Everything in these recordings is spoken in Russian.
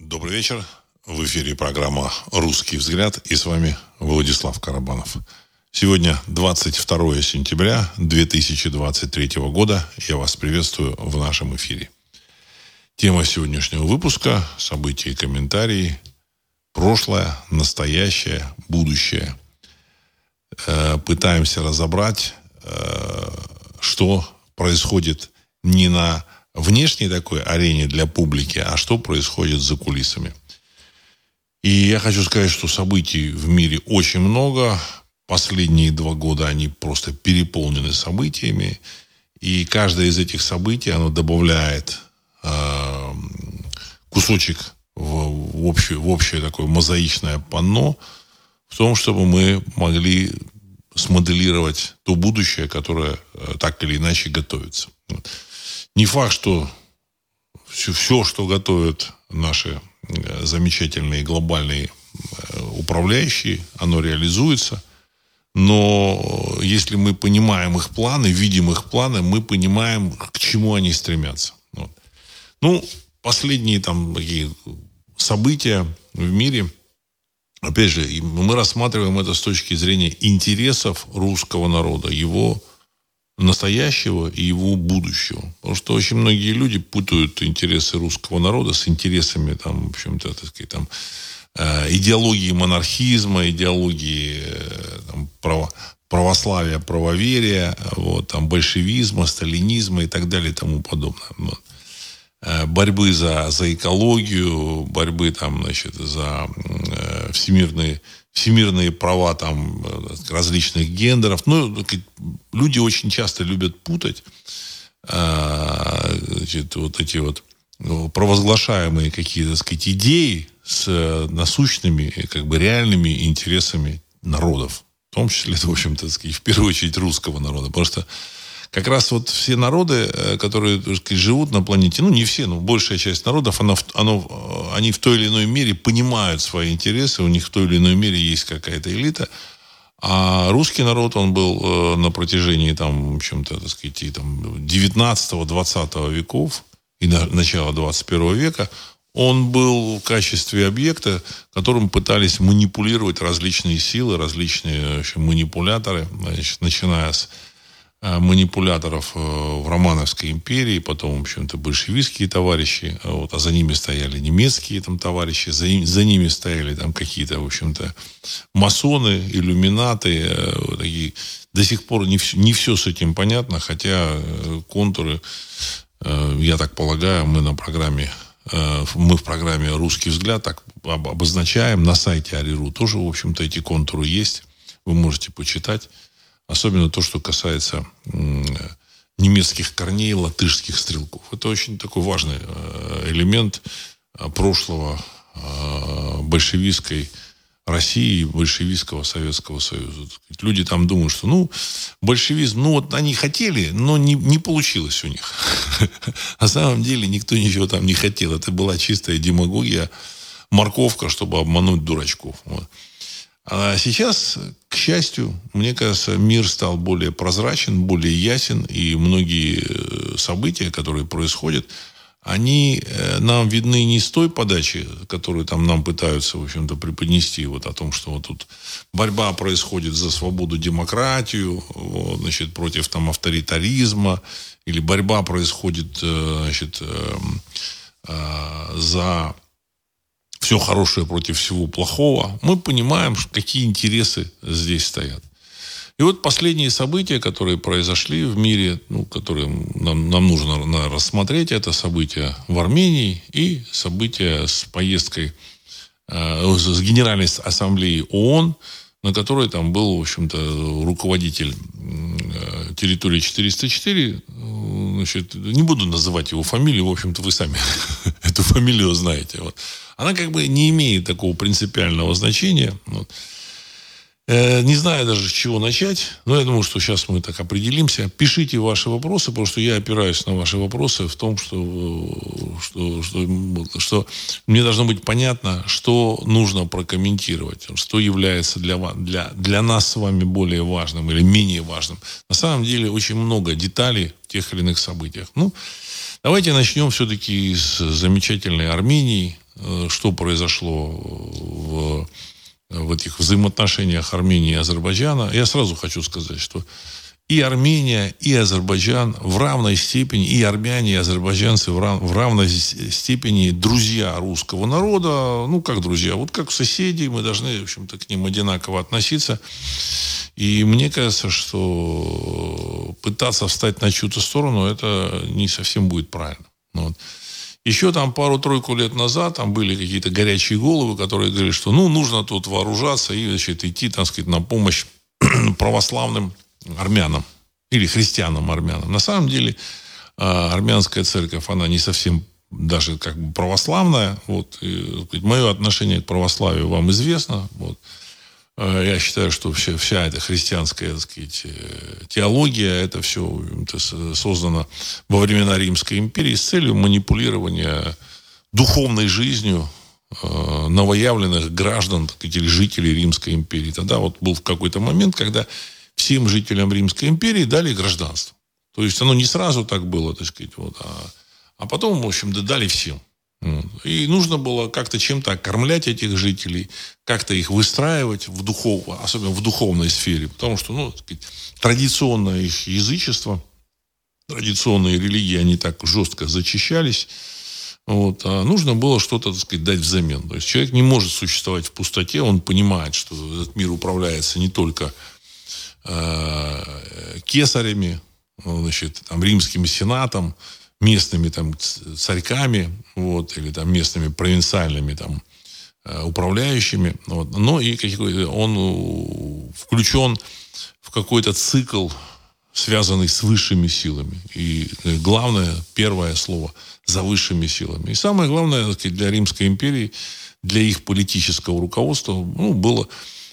Добрый вечер. В эфире программа «Русский взгляд» и с вами Владислав Карабанов. Сегодня 22 сентября 2023 года. Я вас приветствую в нашем эфире. Тема сегодняшнего выпуска – события и комментарии. Прошлое, настоящее, будущее. Э, пытаемся разобрать, э, что происходит не на внешней такой арене для публики, а что происходит за кулисами. И я хочу сказать, что событий в мире очень много. Последние два года они просто переполнены событиями. И каждое из этих событий, оно добавляет э, кусочек в, в, общее, в общее такое мозаичное панно в том, чтобы мы могли смоделировать то будущее, которое э, так или иначе готовится. Не факт, что все, все что готовят наши э, замечательные глобальные э, управляющие, оно реализуется. Но если мы понимаем их планы, видим их планы, мы понимаем, к чему они стремятся. Вот. Ну, последние там такие события в мире, опять же, мы рассматриваем это с точки зрения интересов русского народа, его настоящего и его будущего. Потому что очень многие люди путают интересы русского народа с интересами, там, в общем-то, так сказать, там, э, идеологии монархизма, идеологии э, там, право, православия, правоверия, вот, там, большевизма, сталинизма и так далее и тому подобное. Вот. Э, борьбы за, за экологию, борьбы там, значит, за э, всемирные права там э, различных гендеров. Ну, люди очень часто любят путать а, значит, вот эти вот ну, провозглашаемые какие-то, сказать, идеи с э, насущными, как бы реальными интересами народов. В том числе, в общем-то, в первую очередь русского народа. Потому что как раз вот все народы, э, которые живут на планете, ну не все, но большая часть народов, оно, оно, э, они в той или иной мере понимают свои интересы, у них в той или иной мере есть какая-то элита. А русский народ, он был э, на протяжении, там, в общем-то, так сказать, и, там, 19-20 веков и на, начала 21 века, он был в качестве объекта, которым пытались манипулировать различные силы, различные общем, манипуляторы, значит, начиная с манипуляторов э, в Романовской империи, потом, в общем-то, большевистские товарищи, э, вот, а за ними стояли немецкие там товарищи, за, за ними стояли там какие-то, в общем-то, масоны, иллюминаты, вот такие. До сих пор не, все, не все с этим понятно, хотя контуры, я так полагаю, мы на программе мы в программе «Русский взгляд» так обозначаем. На сайте Ариру тоже, в общем-то, эти контуры есть. Вы можете почитать. Особенно то, что касается немецких корней латышских стрелков. Это очень такой важный э, элемент э, прошлого э, большевистской России и большевистского Советского Союза. Люди там думают, что ну, большевизм, ну вот они хотели, но не, не получилось у них. На самом деле никто ничего там не хотел. Это была чистая демагогия, морковка, чтобы обмануть дурачков. Вот. А сейчас, к счастью, мне кажется, мир стал более прозрачен, более ясен, и многие э, события, которые происходят, они э, нам видны не с той подачи, которую там нам пытаются, в общем-то, преподнести, вот о том, что вот тут борьба происходит за свободу, демократию, вот, значит, против там авторитаризма, или борьба происходит, э, значит, эм, за все хорошее против всего плохого, мы понимаем, какие интересы здесь стоят. И вот последние события, которые произошли в мире, ну, которые нам, нам нужно рассмотреть, это события в Армении и события с поездкой э, с Генеральной Ассамблеей ООН, на которой там был, в общем-то, руководитель э, территории 404. Значит, не буду называть его фамилию, в общем-то, вы сами эту фамилию знаете. Вот она как бы не имеет такого принципиального значения. Вот. Э, не знаю даже, с чего начать, но я думаю, что сейчас мы так определимся. Пишите ваши вопросы, потому что я опираюсь на ваши вопросы в том, что, что, что, что мне должно быть понятно, что нужно прокомментировать, что является для, для, для нас с вами более важным или менее важным. На самом деле очень много деталей в тех или иных событиях. Ну, давайте начнем все-таки с замечательной Армении, э, что произошло в, в этих взаимоотношениях Армении и Азербайджана, я сразу хочу сказать, что и Армения, и Азербайджан в равной степени, и армяне, и азербайджанцы в, рав, в равной степени друзья русского народа. Ну, как друзья, вот как соседи, мы должны, в общем-то, к ним одинаково относиться. И мне кажется, что пытаться встать на чью-то сторону, это не совсем будет правильно. Ну вот. Еще там пару-тройку лет назад там были какие-то горячие головы, которые говорили, что ну, нужно тут вооружаться и значит, идти, так сказать, на помощь православным армянам или христианам-армянам. На самом деле а, армянская церковь, она не совсем даже как бы православная. Вот, и, мое отношение к православию вам известно. Вот. А, я считаю, что вся, вся эта христианская так сказать, э, теология, это все создано во времена Римской империи с целью манипулирования духовной жизнью э, новоявленных граждан сказать, или жителей Римской империи. Тогда вот был какой-то момент, когда всем жителям Римской империи дали гражданство. То есть оно не сразу так было, так сказать, вот, а, а потом, в общем, дали всем. И нужно было как-то чем-то окормлять этих жителей, как-то их выстраивать в духов, особенно в духовной сфере, потому что, ну, сказать, традиционное их язычество, традиционные религии, они так жестко зачищались, вот, а нужно было что-то, так сказать, дать взамен. То есть человек не может существовать в пустоте, он понимает, что этот мир управляется не только Э, кесарями, значит, там, римским сенатом, местными там царьками, вот, или там местными провинциальными там э, управляющими, вот, но и какой он включен в какой-то цикл, связанный с высшими силами. И главное, первое слово за высшими силами. И самое главное для Римской империи, для их политического руководства, ну, было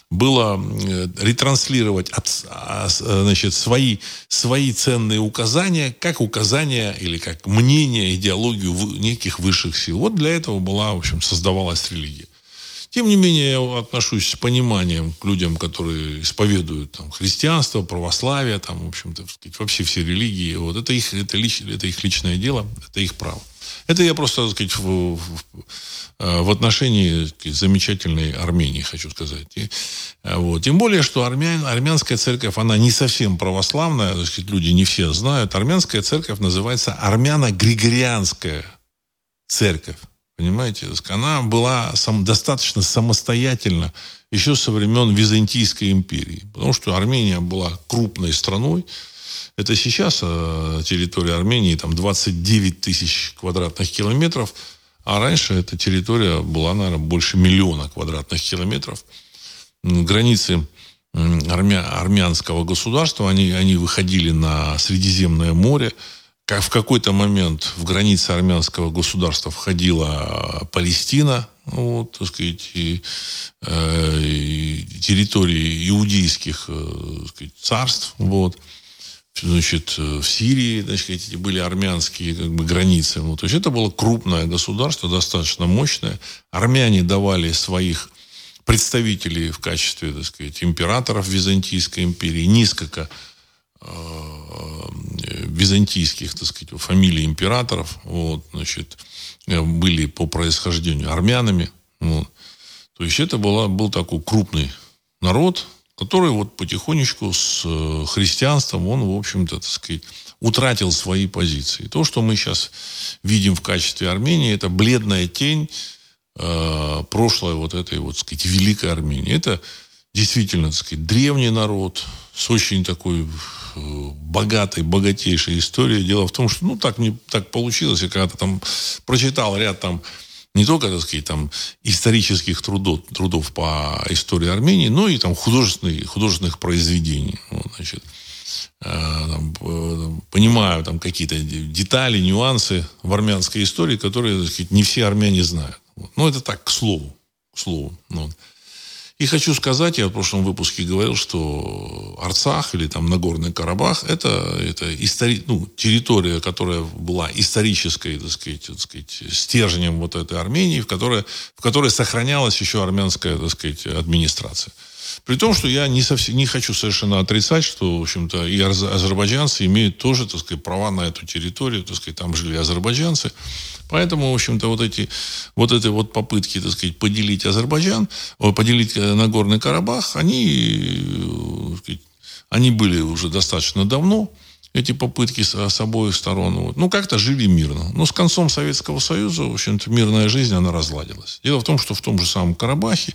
было э, ретранслировать а, значит, свои, свои ценные указания, как указания или как мнение, идеологию неких высших сил. Вот для этого была, в общем, создавалась религия. Тем не менее, я отношусь с пониманием к людям, которые исповедуют там, христианство, православие, там, в общем-то, вообще все религии. Вот. Это, их, это, лич, это их личное дело, это их право. Это я просто, так сказать, в, в, э, в отношении сказать, замечательной Армении, хочу сказать. И, э, вот. Тем более, что армян, армянская церковь, она не совсем православная, так сказать, люди не все знают. Армянская церковь называется армяно-григорианская церковь. Понимаете? Она была сам, достаточно самостоятельна еще со времен Византийской империи. Потому что Армения была крупной страной, это сейчас э, территория Армении, там 29 тысяч квадратных километров, а раньше эта территория была, наверное, больше миллиона квадратных километров. Границы армя, армянского государства, они, они выходили на Средиземное море. Как в какой-то момент в границы армянского государства входила Палестина, вот, так сказать, и, э, и территории иудейских э, сказать, царств, вот значит, э, в Сирии, значит, эти были армянские как бы, границы. Ну, то есть это было крупное государство, достаточно мощное. Армяне давали своих представителей в качестве, так сказать, императоров Византийской империи, несколько византийских, так сказать, фамилий императоров, вот, значит, были по происхождению армянами. Вот. То есть это была, был такой крупный народ, который вот потихонечку с э, христианством, он, в общем-то, так сказать, утратил свои позиции. То, что мы сейчас видим в качестве Армении, это бледная тень э, прошлой вот этой вот, так сказать, великой Армении. Это действительно, так сказать, древний народ с очень такой э, богатой, богатейшей историей. Дело в том, что, ну, так не так получилось. Я когда-то там прочитал ряд там не только, так сказать, там, исторических трудов, трудов по истории Армении, но и там художественных, художественных произведений. Вот, значит, э, там, э, понимаю там какие-то детали, нюансы в армянской истории, которые, так сказать, не все армяне знают. Вот. Но это так, к слову. К слову. Вот. И хочу сказать, я в прошлом выпуске говорил, что Арцах или там Нагорный Карабах это, это истори... ну, территория, которая была исторической, так сказать, так сказать, стержнем вот этой Армении, в которой, в которой сохранялась еще армянская, так сказать, администрация. При том, что я не, совсем, не хочу совершенно отрицать, что, в общем-то, и азербайджанцы имеют тоже, так сказать, права на эту территорию, так сказать, там жили азербайджанцы. Поэтому, в общем-то, вот эти вот эти вот попытки, так сказать, поделить Азербайджан, поделить Нагорный Карабах, они, сказать, они были уже достаточно давно эти попытки с, с обоих сторон. Вот. Ну, как-то жили мирно. Но с концом Советского Союза, в общем-то, мирная жизнь, она разладилась. Дело в том, что в том же самом Карабахе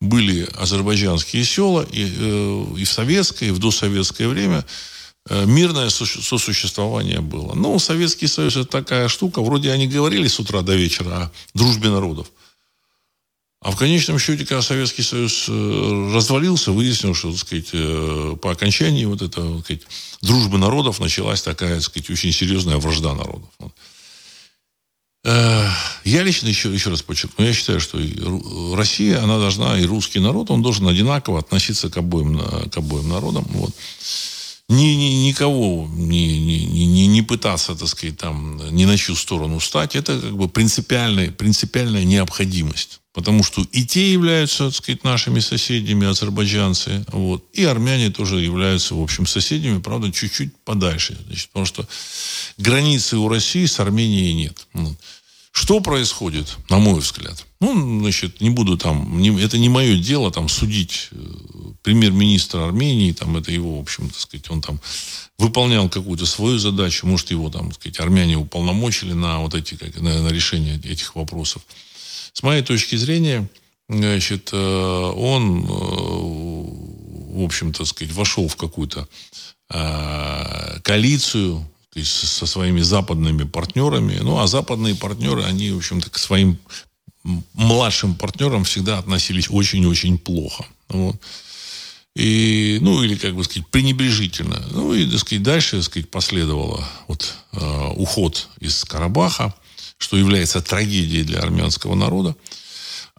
были азербайджанские села, и, э, и в советское, и в досоветское время э, мирное сосуществование было. Но Советский Союз это такая штука, вроде они говорили с утра до вечера о дружбе народов. А в конечном счете, когда Советский Союз э, развалился, выяснилось, что, так сказать, э, по окончании вот этой так сказать, дружбы народов началась такая, так сказать, очень серьезная вражда народов. Э, я лично еще, еще раз подчеркну, я считаю, что Россия, она должна, и русский народ, он должен одинаково относиться к обоим, к обоим народам. Вот. Ни, ни, никого не, не, не, не пытаться, так сказать, там, ни на чью сторону стать, это как бы принципиальная, принципиальная необходимость. Потому что и те являются, так сказать, нашими соседями, азербайджанцы, вот, и армяне тоже являются, в общем, соседями, правда, чуть-чуть подальше. Значит, потому что границы у России с Арменией нет. Что происходит, на мой взгляд? Ну, значит, не буду там, не, это не мое дело там судить премьер-министра Армении, там это его, в общем, так сказать, он там выполнял какую-то свою задачу, может, его там, так сказать, армяне уполномочили на вот эти, как, на, на решение этих вопросов. С моей точки зрения, значит, э, он, э, в общем-то, сказать, вошел в какую-то э, коалицию со своими западными партнерами. Ну, а западные партнеры, они, в общем-то, к своим младшим партнерам всегда относились очень-очень плохо. Вот. И, ну, или, как бы сказать, пренебрежительно. Ну, и, так сказать, дальше, так сказать, последовало вот, э, уход из Карабаха что является трагедией для армянского народа.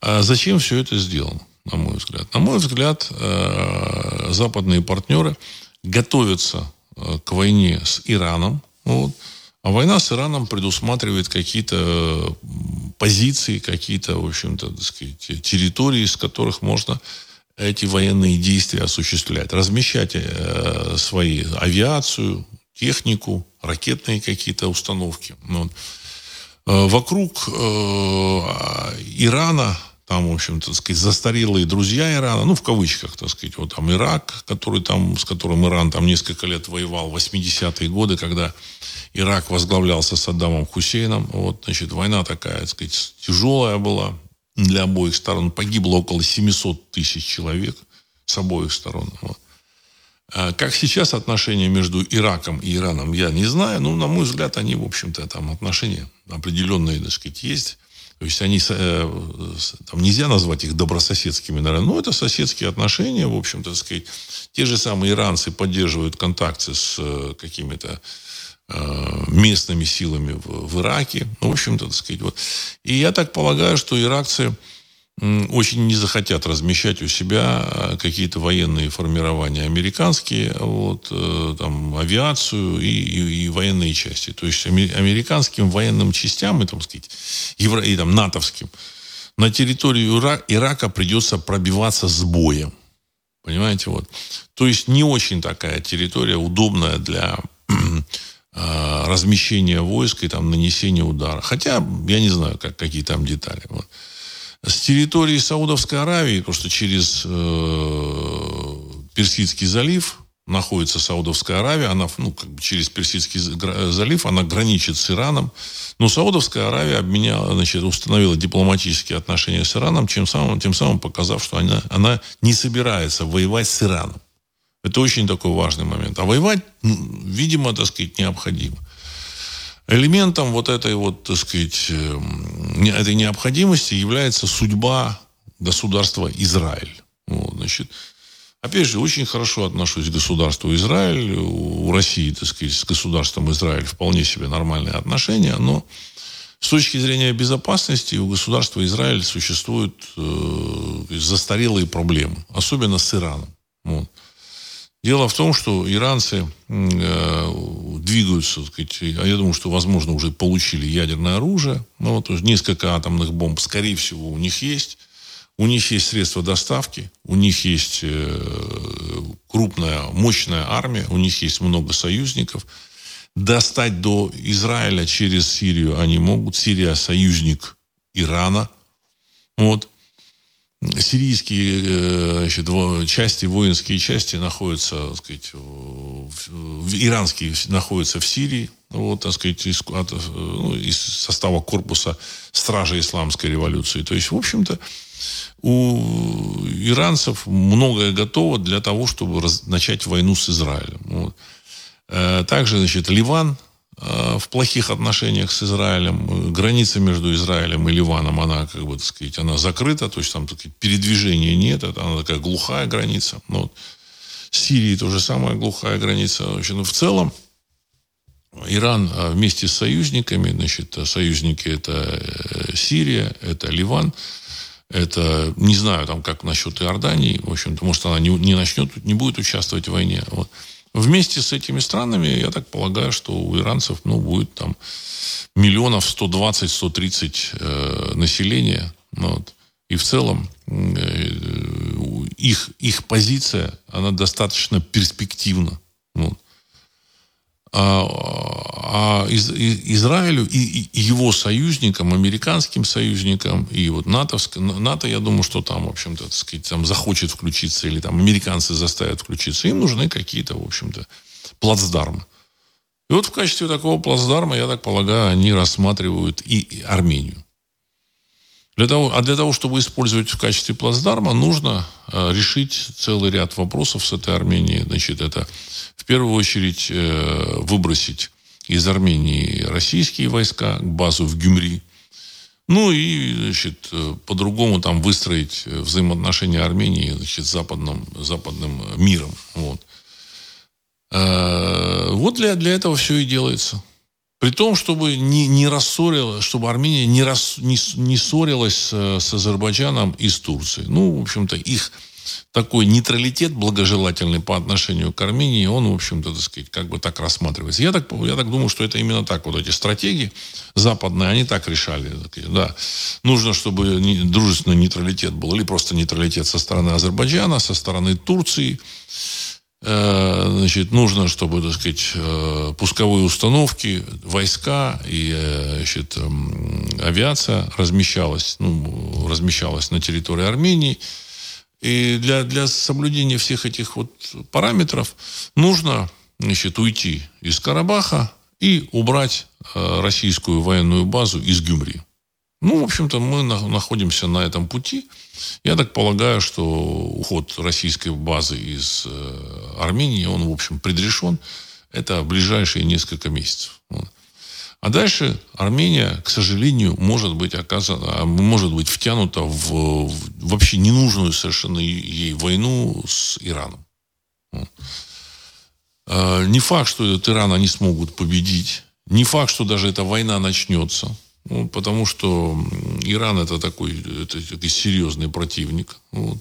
А зачем все это сделано, на мой взгляд? На мой взгляд, э, западные партнеры готовятся э, к войне с Ираном. Вот. А война с Ираном предусматривает какие-то позиции, какие-то, в общем-то, так сказать, территории, с которых можно эти военные действия осуществлять. Размещать э, свои авиацию, технику, ракетные какие-то установки. Вот. Э, вокруг э, Ирана, там, в общем-то, сказать, застарелые друзья Ирана, ну, в кавычках, так сказать, вот там Ирак, который там, с которым Иран там несколько лет воевал, 80-е годы, когда Ирак возглавлялся Саддамом Хусейном, вот, значит, война такая, так сказать, тяжелая была для обоих сторон, погибло около 700 тысяч человек с обоих сторон. А как сейчас отношения между Ираком и Ираном, я не знаю. Но, на мой взгляд, они, в общем-то, там отношения определенные, так сказать, есть. То есть они, э, там нельзя назвать их добрососедскими, наверное, но это соседские отношения, в общем-то, сказать. Те же самые иранцы поддерживают контакты с э, какими-то местными силами в, в Ираке. Ну, в общем-то, так сказать, вот. И я так полагаю, что иракцы, очень не захотят размещать у себя э, какие-то военные формирования американские, вот, э, там, авиацию и, и, и военные части. То есть американским военным частям и, там, сказать, евро, и там, натовским на территорию Ира, Ирака придется пробиваться с боем. Понимаете, вот. То есть не очень такая территория удобная для э, размещения войск и там нанесения удара. Хотя я не знаю, как, какие там детали. Вот с территории Саудовской Аравии, потому что через э, Персидский залив находится Саудовская Аравия, она ну, как бы через Персидский залив, она граничит с Ираном. Но Саудовская Аравия обменяла, значит, установила дипломатические отношения с Ираном, тем самым, тем самым показав, что она, она не собирается воевать с Ираном. Это очень такой важный момент. А воевать, ну, видимо, так сказать, необходимо. Элементом вот этой вот, так сказать, эм, этой необходимости является судьба государства Израиль. Вот, значит, опять же, очень хорошо отношусь к государству Израиль. У России, так сказать, с государством Израиль вполне себе нормальные отношения, но с точки зрения безопасности у государства Израиль существуют э, застарелые проблемы, особенно с Ираном. Вот. Дело в том, что иранцы э, двигаются, так сказать, а я думаю, что, возможно, уже получили ядерное оружие. Ну, вот, несколько атомных бомб, скорее всего, у них есть. У них есть средства доставки, у них есть э, крупная, мощная армия, у них есть много союзников. достать до Израиля через Сирию они могут. Сирия союзник Ирана. Вот. Сирийские э, значит, части, воинские части находятся, так сказать, иранские находятся в Сирии, вот, так сказать, из, от, ну, из состава корпуса Стражи Исламской революции. То есть, в общем-то, у иранцев многое готово для того, чтобы раз, начать войну с Израилем. Вот. Э, также, значит, Ливан э, в плохих отношениях с Израилем. Граница между Израилем и Ливаном, она, как бы, так сказать, она закрыта, то есть там так сказать, передвижения нет, это она такая глухая граница. Ну, вот. С Сирией тоже самая глухая граница. В, общем, в целом, Иран э, вместе с союзниками, значит, союзники это Сирия, это Ливан, это, не знаю, там, как насчет Иордании, в общем-то, может, она не, не начнет, не будет участвовать в войне. Вот. Вместе с этими странами, я так полагаю, что у иранцев, ну, будет там миллионов 120-130 э, населения. Ну, вот. И в целом э, их, их позиция, она достаточно перспективна. Вот. А, а из, Израилю и, и его союзникам, американским союзникам и вот натовск, НАТО, я думаю, что там, в общем-то, так сказать, там захочет включиться или там американцы заставят включиться, им нужны какие-то, в общем-то, плацдармы. И вот в качестве такого плацдарма, я так полагаю, они рассматривают и Армению. Для того, а для того, чтобы использовать в качестве плацдарма, нужно э, решить целый ряд вопросов с этой Арменией. Значит, это в первую очередь э, выбросить из Армении российские войска, базу в Гюмри. Ну и, значит, э, по-другому там выстроить взаимоотношения Армении значит, с западным, западным миром. Вот. Вот для, для этого все и делается. При том, чтобы не, не рассорила, чтобы Армения не, рас, не, не ссорилась с, с Азербайджаном и с Турцией. Ну, в общем-то, их такой нейтралитет благожелательный по отношению к Армении, он, в общем-то, так сказать, как бы так рассматривается. Я так, я так думаю, что это именно так. Вот эти стратегии западные, они так решали. Да. Нужно, чтобы дружественный нейтралитет был, или просто нейтралитет со стороны Азербайджана, со стороны Турции, Э, значит, нужно, чтобы, так сказать, э, пусковые установки, войска и э, значит, эм, авиация размещалась, ну, размещалась на территории Армении. И для, для соблюдения всех этих вот параметров нужно значит, уйти из Карабаха и убрать российскую военную базу из Гюмри. Ну, в общем-то, мы находимся на этом пути. Я так полагаю, что уход российской базы из э, Армении, он, в общем, предрешен. Это ближайшие несколько месяцев. А дальше Армения, к сожалению, может быть оказана, может быть втянута в, в вообще ненужную совершенно ей войну с Ираном. А, не факт, что этот Иран они смогут победить. Не факт, что даже эта война начнется. Ну, потому что Иран это такой, это, это серьезный противник. Вот.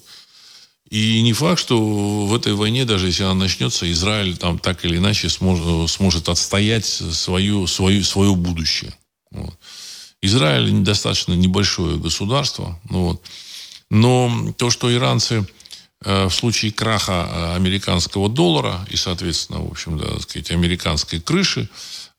И не факт, что в этой войне, даже если она начнется, Израиль там так или иначе сможет, сможет отстоять свою, свою, свое будущее. Вот. Израиль достаточно небольшое государство. Ну, вот. Но то, что иранцы э, в случае краха э, американского доллара и, соответственно, в общем, да, так сказать, американской крыши,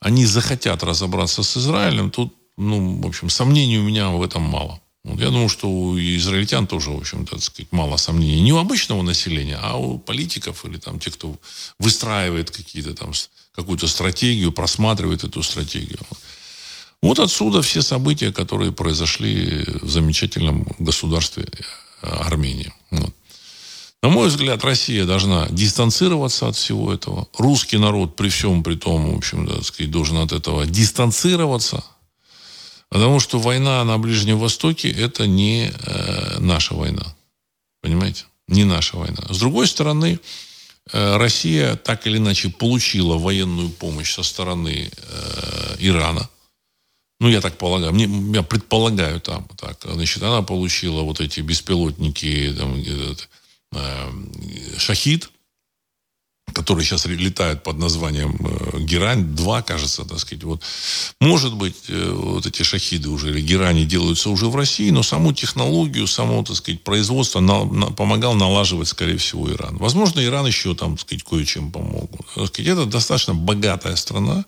они захотят разобраться с Израилем, тут ну, в общем, сомнений у меня в этом мало. Вот я думаю, что у израильтян тоже, в общем-то, сказать, мало сомнений. Не у обычного населения, а у политиков или там тех, кто выстраивает какие-то там какую-то стратегию, просматривает эту стратегию. Вот отсюда все события, которые произошли в замечательном государстве э, Армении. Вот. На мой взгляд, Россия должна дистанцироваться от всего этого. Русский народ при всем при том, в общем, да, сказать, должен от этого дистанцироваться – Потому что война на Ближнем Востоке – это не э, наша война. Понимаете? Не наша война. С другой стороны, э, Россия так или иначе получила военную помощь со стороны э, Ирана. Ну, я так полагаю, мне, я предполагаю там так. Значит, она получила вот эти беспилотники, там, э, «Шахид», который сейчас летает под названием э, Герань-2, кажется, так сказать. Вот. Может быть, э, вот эти шахиды уже, или Герани делаются уже в России, но саму технологию, само, так сказать, производство на, на, помогал налаживать, скорее всего, Иран. Возможно, Иран еще там, так сказать, кое-чем помог. Так это достаточно богатая страна,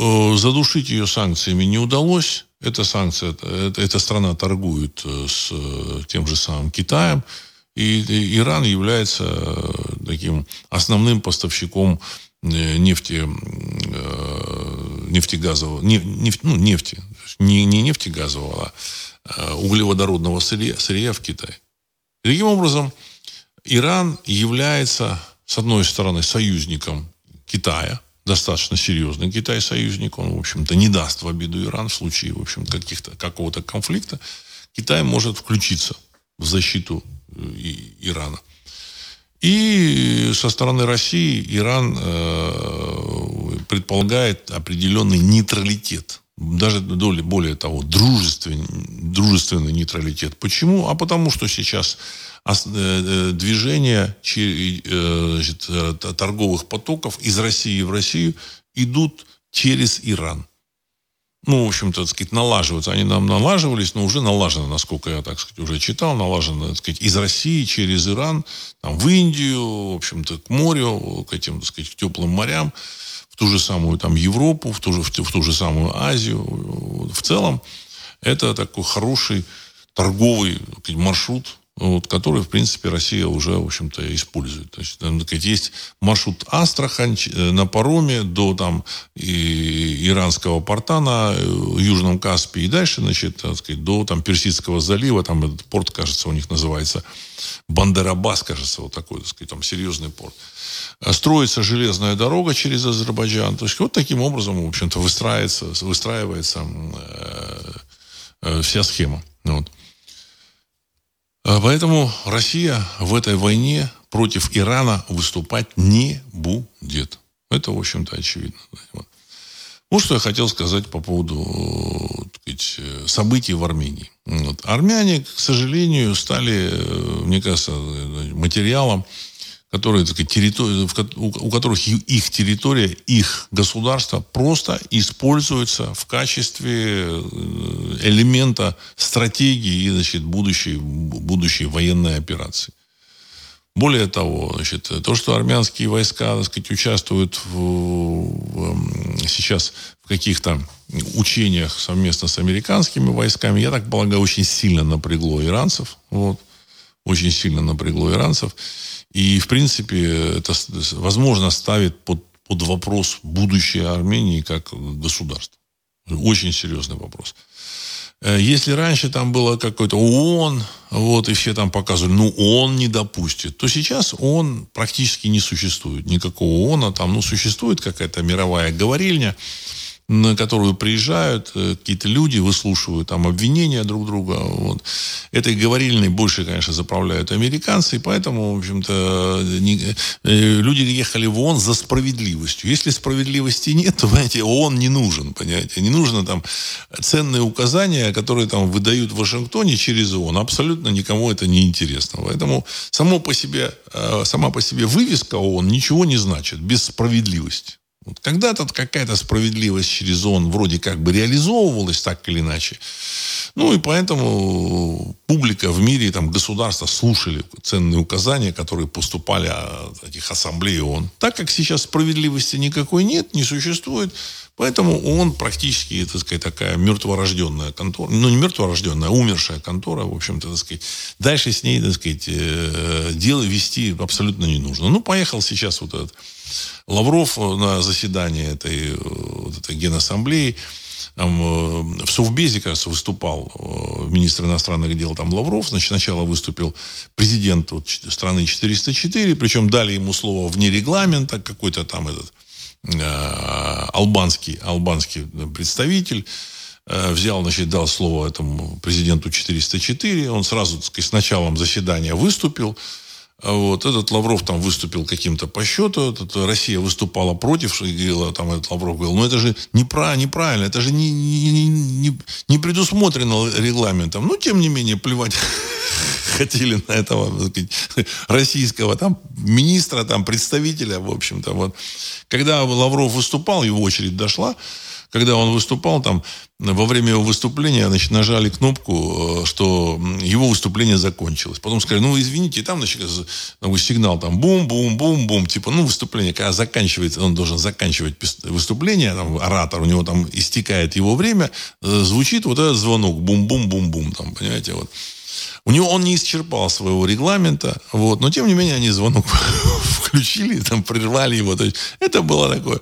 Э, задушить ее санкциями не удалось. Эта санкция, эта, эта страна торгует с тем же самым Китаем. И, Иран является таким основным поставщиком нефти, нефтегазового, нефть, ну, нефти, не, не нефтегазового, а углеводородного сырья, сырья в Китай. таким образом, Иран является, с одной стороны, союзником Китая, достаточно серьезный Китай союзник, он, в общем-то, не даст в обиду Иран в случае, в общем, каких-то, какого-то конфликта. Китай может включиться в защиту э, Ирана. И со стороны России Иран э, предполагает определенный нейтралитет. Даже более того, дружественный, дружественный нейтралитет. Почему? А потому что сейчас Э, э, движения э, торговых потоков из России в Россию идут через Иран. Ну, в общем-то, так сказать, налаживаются. Они нам налаживались, но уже налажено, насколько я, так сказать, уже читал, налажено, так сказать, из России через Иран, там, в Индию, в общем-то, к морю, к этим, так сказать, к теплым морям, в ту же самую там Европу, в ту же, в ту, в ту же самую Азию. В целом, это такой хороший торговый маршрут вот, который, в принципе, Россия уже, в общем-то, использует. То есть, сказать, есть маршрут Астрахань э, на пароме до там, и, иранского порта на э, Южном Каспии и дальше, значит, так сказать, до там, Персидского залива, там этот порт, кажется, у них называется Бандерабас, кажется, вот такой, так сказать, там серьезный порт. А строится железная дорога через Азербайджан. То есть вот таким образом, в общем-то, выстраивается, выстраивается э, э, вся схема. Вот. А поэтому Россия в этой войне против Ирана выступать не будет. Это, в общем-то, очевидно. Вот что я хотел сказать по поводу сказать, событий в Армении. Вот. Армяне, к сожалению, стали, мне кажется, материалом которые, так сказать, территори... у которых их территория, их государство просто используется в качестве э, элемента стратегии значит, будущей, будущей военной операции. Более того, значит, то, что армянские войска так сказать, участвуют в, в, сейчас в каких-то учениях совместно с американскими войсками, я так полагаю, очень сильно напрягло иранцев. Вот, очень сильно напрягло иранцев. И, в принципе, это, возможно, ставит под, под вопрос будущее Армении как государства. Очень серьезный вопрос. Э, если раньше там было какой-то ООН, вот, и все там показывали, ну, он не допустит, то сейчас он практически не существует. Никакого ООНа там, ну, существует какая-то мировая говорильня, на которую приезжают э, какие-то люди, выслушивают там обвинения друг друга. Вот. Этой говорильной больше, конечно, заправляют американцы, и поэтому, в общем-то, не, э, люди ехали в ООН за справедливостью. Если справедливости нет, то, понимаете, ООН не нужен, понимаете. Не нужно там ценные указания, которые там выдают в Вашингтоне через ООН. Абсолютно никому это не интересно. Поэтому само по себе, э, сама по себе вывеска ООН ничего не значит без справедливости. Вот когда-то какая-то справедливость через ООН вроде как бы реализовывалась так или иначе. Ну и поэтому публика в мире, там государства слушали ценные указания, которые поступали от этих ассамблей ООН. Так как сейчас справедливости никакой нет, не существует, поэтому ООН практически, так сказать, такая мертворожденная контора. Ну, не мертворожденная, а умершая контора, в общем-то, так сказать. Дальше с ней, так сказать, э, дело вести абсолютно не нужно. Ну, поехал сейчас вот этот Лавров на заседании этой, вот этой генассамблеи э, в Совбезе, кажется, выступал э, министр иностранных дел там Лавров. Значит, сначала выступил президент вот, страны 404, причем дали ему слово вне регламента, какой-то там этот э, албанский, албанский представитель э, взял, значит, дал слово этому президенту 404. Он сразу, так сказать, с началом заседания выступил. А вот. Этот Лавров там выступил каким-то по счету, этот, Россия выступала против, и там этот Лавров говорил, ну это же неправильно, неправильно это же не, не, не, не предусмотрено регламентом. Ну, тем не менее, плевать хотели на этого сказать, российского там министра, там представителя, в общем-то. Вот. Когда Лавров выступал, его очередь дошла, когда он выступал там, во время его выступления значит, нажали кнопку, э, что его выступление закончилось. Потом сказали, ну, извините, и там, значит, сигнал там бум-бум-бум-бум, типа, ну, выступление, когда заканчивается, он должен заканчивать выступление, там, оратор, у него там истекает его время, э, звучит вот этот звонок, бум-бум-бум-бум, там, понимаете, вот. У него он не исчерпал своего регламента, вот, но тем не менее они звонок включили, там прервали его. То есть это было такое,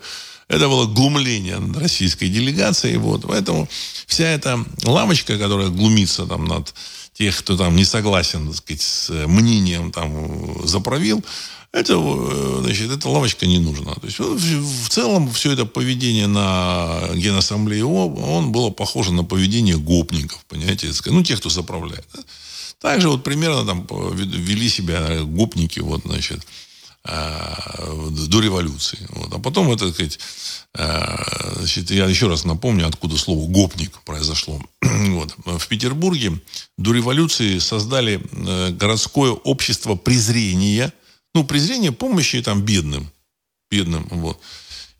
это было глумление над российской делегацией. Вот. Поэтому вся эта лавочка, которая глумится там над тех, кто там не согласен, так сказать, с мнением там заправил, это, э, значит, эта лавочка не нужна. То есть, в целом, все это поведение на Генассамблее он было похоже на поведение гопников, понимаете, ну, тех, кто заправляет. Также вот примерно там вели себя гопники, вот, значит, э, до революции. Вот. А потом, это, так сказать, э, значит, я еще раз напомню, откуда слово «гопник» произошло. вот. В Петербурге до революции создали э, городское общество презрения, ну, презрение помощи там бедным, бедным, вот.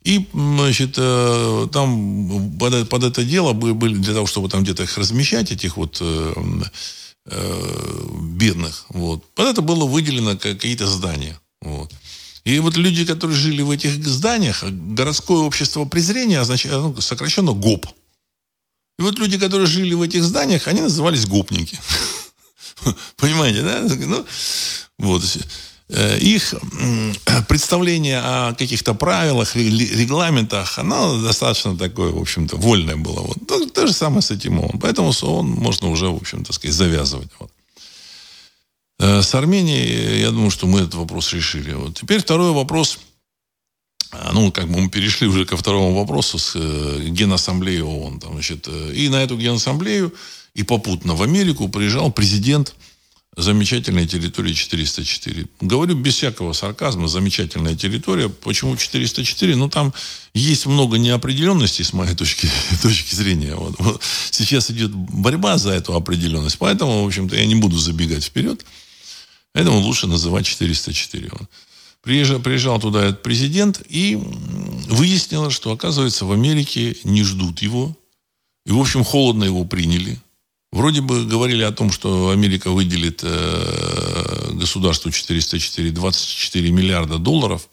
И, значит, там под, под это дело были для того, чтобы там где-то их размещать, этих вот бедных, вот. Под это было выделено какие-то здания. Вот. И вот люди, которые жили в этих зданиях, городское общество презрения означает, ну, сокращенно ГОП. И вот люди, которые жили в этих зданиях, они назывались гопники. Понимаете, да? Ну, вот. Э, их представление о каких-то правилах, регламентах, оно достаточно такое, в общем-то, вольное было. Вот. То, то же самое с этим ООН. Поэтому с ООН можно уже, в общем-то, сказать, завязывать. Вот. Э, с Арменией, я думаю, что мы этот вопрос решили. Вот. Теперь второй вопрос. А, ну, как бы мы перешли уже ко второму вопросу с э, Генассамблеи ООН. Там, значит, э, и на эту Генассамблею и попутно в Америку приезжал президент замечательной территории 404. Говорю без всякого сарказма, замечательная территория. Почему 404? Ну, там есть много неопределенностей, с моей точки, точки зрения. Вот. Вот. Сейчас идет борьба за эту определенность, поэтому, в общем-то, я не буду забегать вперед. Поэтому лучше называть 404. Он приезжал, приезжал туда этот президент, и выяснилось, что, оказывается, в Америке не ждут его. И, в общем, холодно его приняли. Вроде бы говорили о том, что Америка выделит э, государству 404 24 миллиарда долларов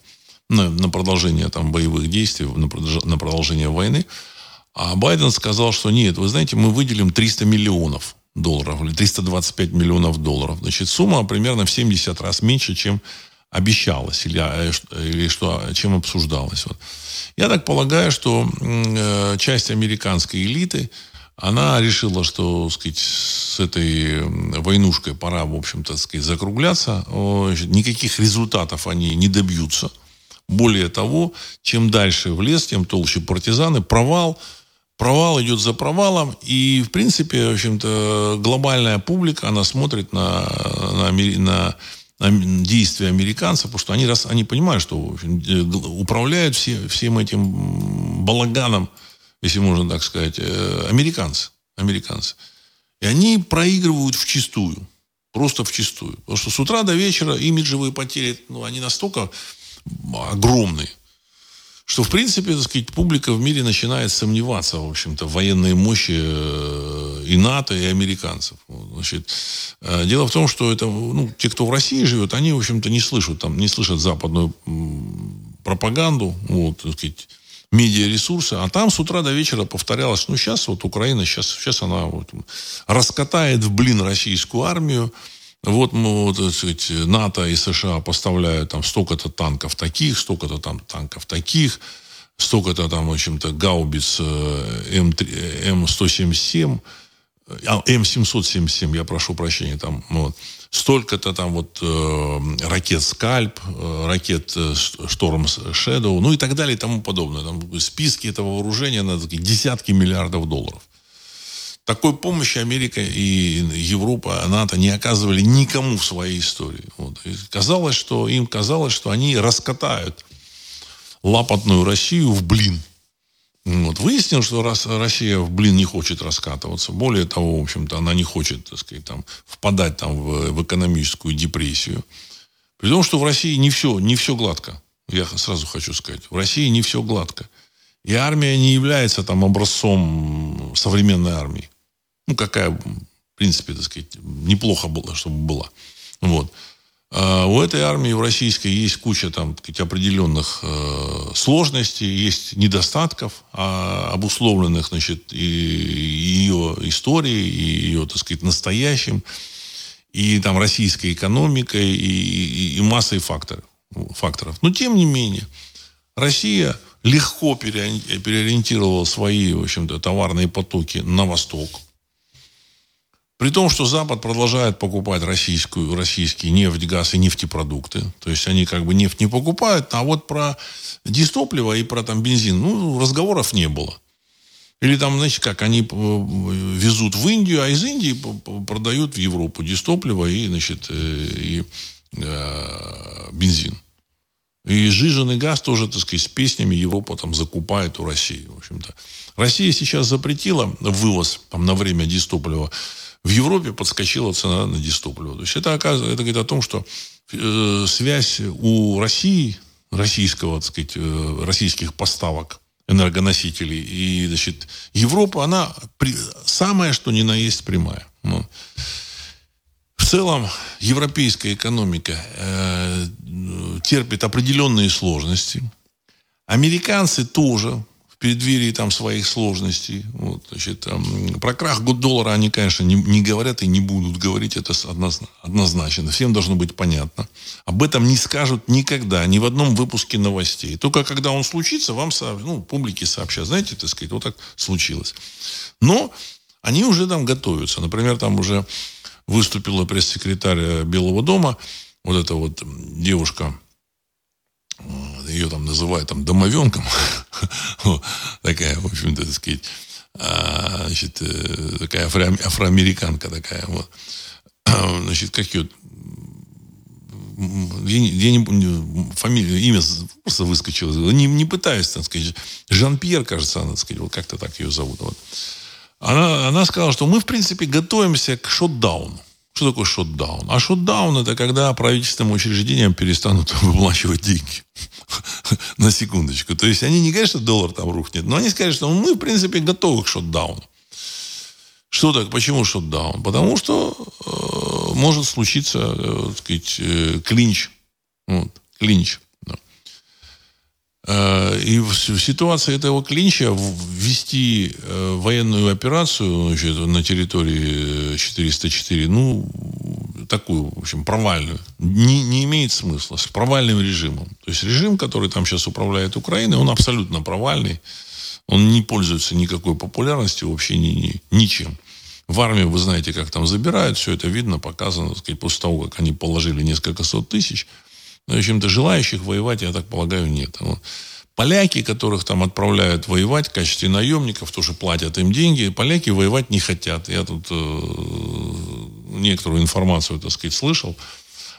на, на продолжение там, боевых действий, на, на продолжение войны. А Байден сказал, что нет, вы знаете, мы выделим 300 миллионов долларов или 325 миллионов долларов. Значит, сумма примерно в 70 раз меньше, чем обещалось или, э, или что, чем обсуждалось. Вот. Я так полагаю, что э, часть американской элиты, она решила, что сказать, с этой войнушкой пора, в общем-то, сказать, закругляться. Никаких результатов они не добьются. Более того, чем дальше в лес, тем толще партизаны. Провал провал идет за провалом, и, в принципе, в общем-то, глобальная публика, она смотрит на, на, на, на действия американцев, потому что они, раз, они понимают, что общем, э, управляют все, всем этим балаганом, если можно так сказать, э, американцы. американцы. И они проигрывают в чистую. Просто в чистую. Потому что с утра до вечера имиджевые потери, ну, они настолько огромные, что, в принципе, так сказать, публика в мире начинает сомневаться, в общем-то, в военной мощи э, и НАТО, и американцев. Значит, э, дело в том, что это, ну, те, кто в России живет, они, в общем-то, не слышат, там, не слышат западную пропаганду, вот, так сказать, медиаресурсы, а там с утра до вечера повторялось, ну, сейчас вот Украина, сейчас, сейчас она вот, раскатает в блин российскую армию, вот мы, вот, так сказать, НАТО и США поставляют там столько-то танков таких, столько-то там танков таких, столько-то там, в общем-то, гаубиц М3, М177, а, М777, я прошу прощения, там, вот, столько-то там вот э, ракет «Скальп», э, ракет э, «Шторм Шэдоу», ну и так далее и тому подобное. Там списки этого вооружения на десятки миллиардов долларов. Такой помощи Америка и Европа, НАТО не оказывали никому в своей истории. Вот. Казалось, что им казалось, что они раскатают лапотную Россию в блин. Вот. Выяснилось, что раз Россия в блин не хочет раскатываться. Более того, в общем-то, она не хочет, так сказать, там, впадать там, в, в экономическую депрессию. При том, что в России не все, не все гладко. Я сразу хочу сказать. В России не все гладко. И армия не является там образцом современной армии ну, какая В принципе, так сказать, неплохо было, чтобы была. Вот. А у этой армии, в российской, есть куча там, сказать, определенных э, сложностей, есть недостатков, а, обусловленных значит, и, и ее историей, и ее, так сказать, настоящим, и там российской экономикой, и, и, и массой факторов, факторов. Но, тем не менее, Россия легко переориентировала свои, в общем-то, товарные потоки на восток. При том, что Запад продолжает покупать российскую, российский нефть, газ и нефтепродукты. То есть они как бы нефть не покупают, а вот про дистопливо и про там бензин, ну, разговоров не было. Или там, знаете, как они э, везут в Индию, а из Индии продают в Европу дистопливо и, значит, э, и э, бензин. И жиженый газ тоже, так сказать, с песнями Европа там закупает у России, в общем-то. Россия сейчас запретила вывоз там, на время дистоплива. В Европе подскочила цена на дистопливо. То есть это, оказывается, это говорит о том, что э, связь у России, российского, так сказать, э, российских поставок энергоносителей и, значит, Европа, она при, самая, что ни на есть прямая. Ну, в целом европейская экономика э, терпит определенные сложности. Американцы тоже преддверии там своих сложностей. Вот, значит, там, про крах доллара они, конечно, не, не говорят и не будут говорить. Это однозначно. Всем должно быть понятно. Об этом не скажут никогда, ни в одном выпуске новостей. Только когда он случится, вам ну, публике сообщат. Знаете, так сказать, вот так случилось. Но они уже там готовятся. Например, там уже выступила пресс-секретарь Белого дома, вот эта вот девушка, ее там называют там домовенком, такая, в общем-то, так сказать, а, значит, э, такая афро- афроамериканка такая, вот. Значит, как ее я, я не помню фамилию, имя просто выскочило. Не, не пытаюсь, так сказать. Жан-Пьер, кажется, она, так сказать, вот как-то так ее зовут. Вот. Она, она сказала, что мы, в принципе, готовимся к шотдауну. Что такое шотдаун? А шотдаун это когда правительственным учреждениям перестанут выплачивать деньги. На секундочку. То есть они не говорят, что доллар там рухнет, но они скажут, что мы, в принципе, готовы к шотдауну. Что так? Почему шотдаун? Потому что э, может случиться, э, так сказать, э, клинч. Вот, клинч. Э, и в ситуации этого клинча ввести э, военную операцию значит, на территории 404, ну, такую, в общем, провальную, не, не имеет смысла. С провальным режимом. То есть режим, который там сейчас управляет Украиной, он абсолютно провальный. Он не пользуется никакой популярностью вообще ни, ни, ничем. В армию, вы знаете, как там забирают, все это видно, показано, так сказать, после того, как они положили несколько сот тысяч – в общем-то, желающих воевать, я так полагаю, нет. Поляки, которых там отправляют воевать в качестве наемников, тоже платят им деньги, поляки воевать не хотят. Я тут э, некоторую информацию, так сказать, слышал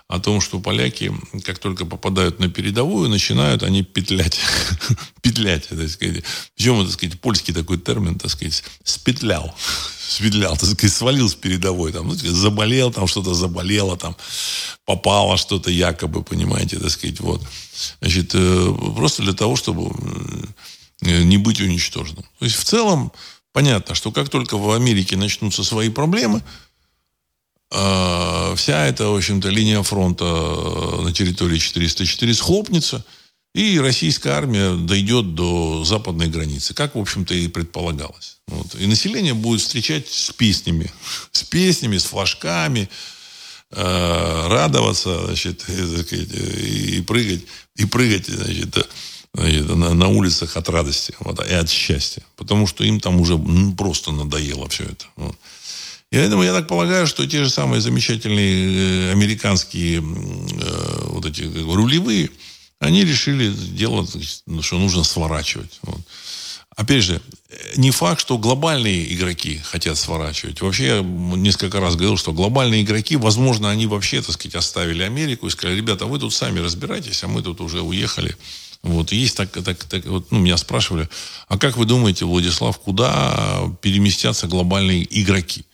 о том, что поляки, как только попадают на передовую, начинают они петлять. петлять, так сказать. Причем, так сказать, польский такой термин, так сказать, спетлял свидлял, так сказать, свалил с передовой, там, ну, заболел, там что-то заболело, там, попало что-то якобы, понимаете, так сказать, вот. Значит, э, просто для того, чтобы э, не быть уничтоженным. То есть, в целом, понятно, что как только в Америке начнутся свои проблемы, вся эта, в общем-то, линия фронта на территории 404 схлопнется – и российская армия дойдет до западной границы, как, в общем-то, и предполагалось. Вот. И население будет встречать с песнями. С песнями, с флажками, э, радоваться, значит, и, прыгать, и прыгать, значит, на, улицах от радости вот, и от счастья. Потому что им там уже просто надоело все это. Вот. И поэтому я так полагаю, что те же самые замечательные э, американские э, вот эти рулевые, они решили делать, что нужно сворачивать. Вот. Опять же, не факт, что глобальные игроки хотят сворачивать. Вообще, я несколько раз говорил, что глобальные игроки, возможно, они вообще, так сказать, оставили Америку и сказали, ребята, вы тут сами разбирайтесь, а мы тут уже уехали. Вот, есть так, так, так вот, ну, меня спрашивали, а как вы думаете, Владислав, куда переместятся глобальные игроки?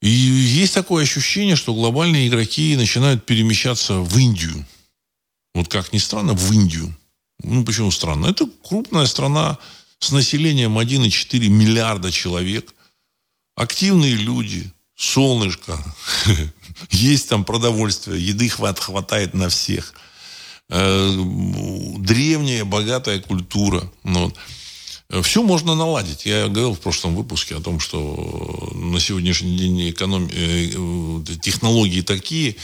И есть такое ощущение, что глобальные игроки начинают перемещаться в Индию вот как ни странно, в Индию. Ну, почему странно? Это крупная страна с населением 1,4 миллиарда человек. Активные люди, солнышко, есть там продовольствие, еды хват, хватает на всех. Э, древняя, богатая культура. Ну, все можно наладить. Я говорил в прошлом выпуске о том, что на сегодняшний день эконом... Э, технологии такие,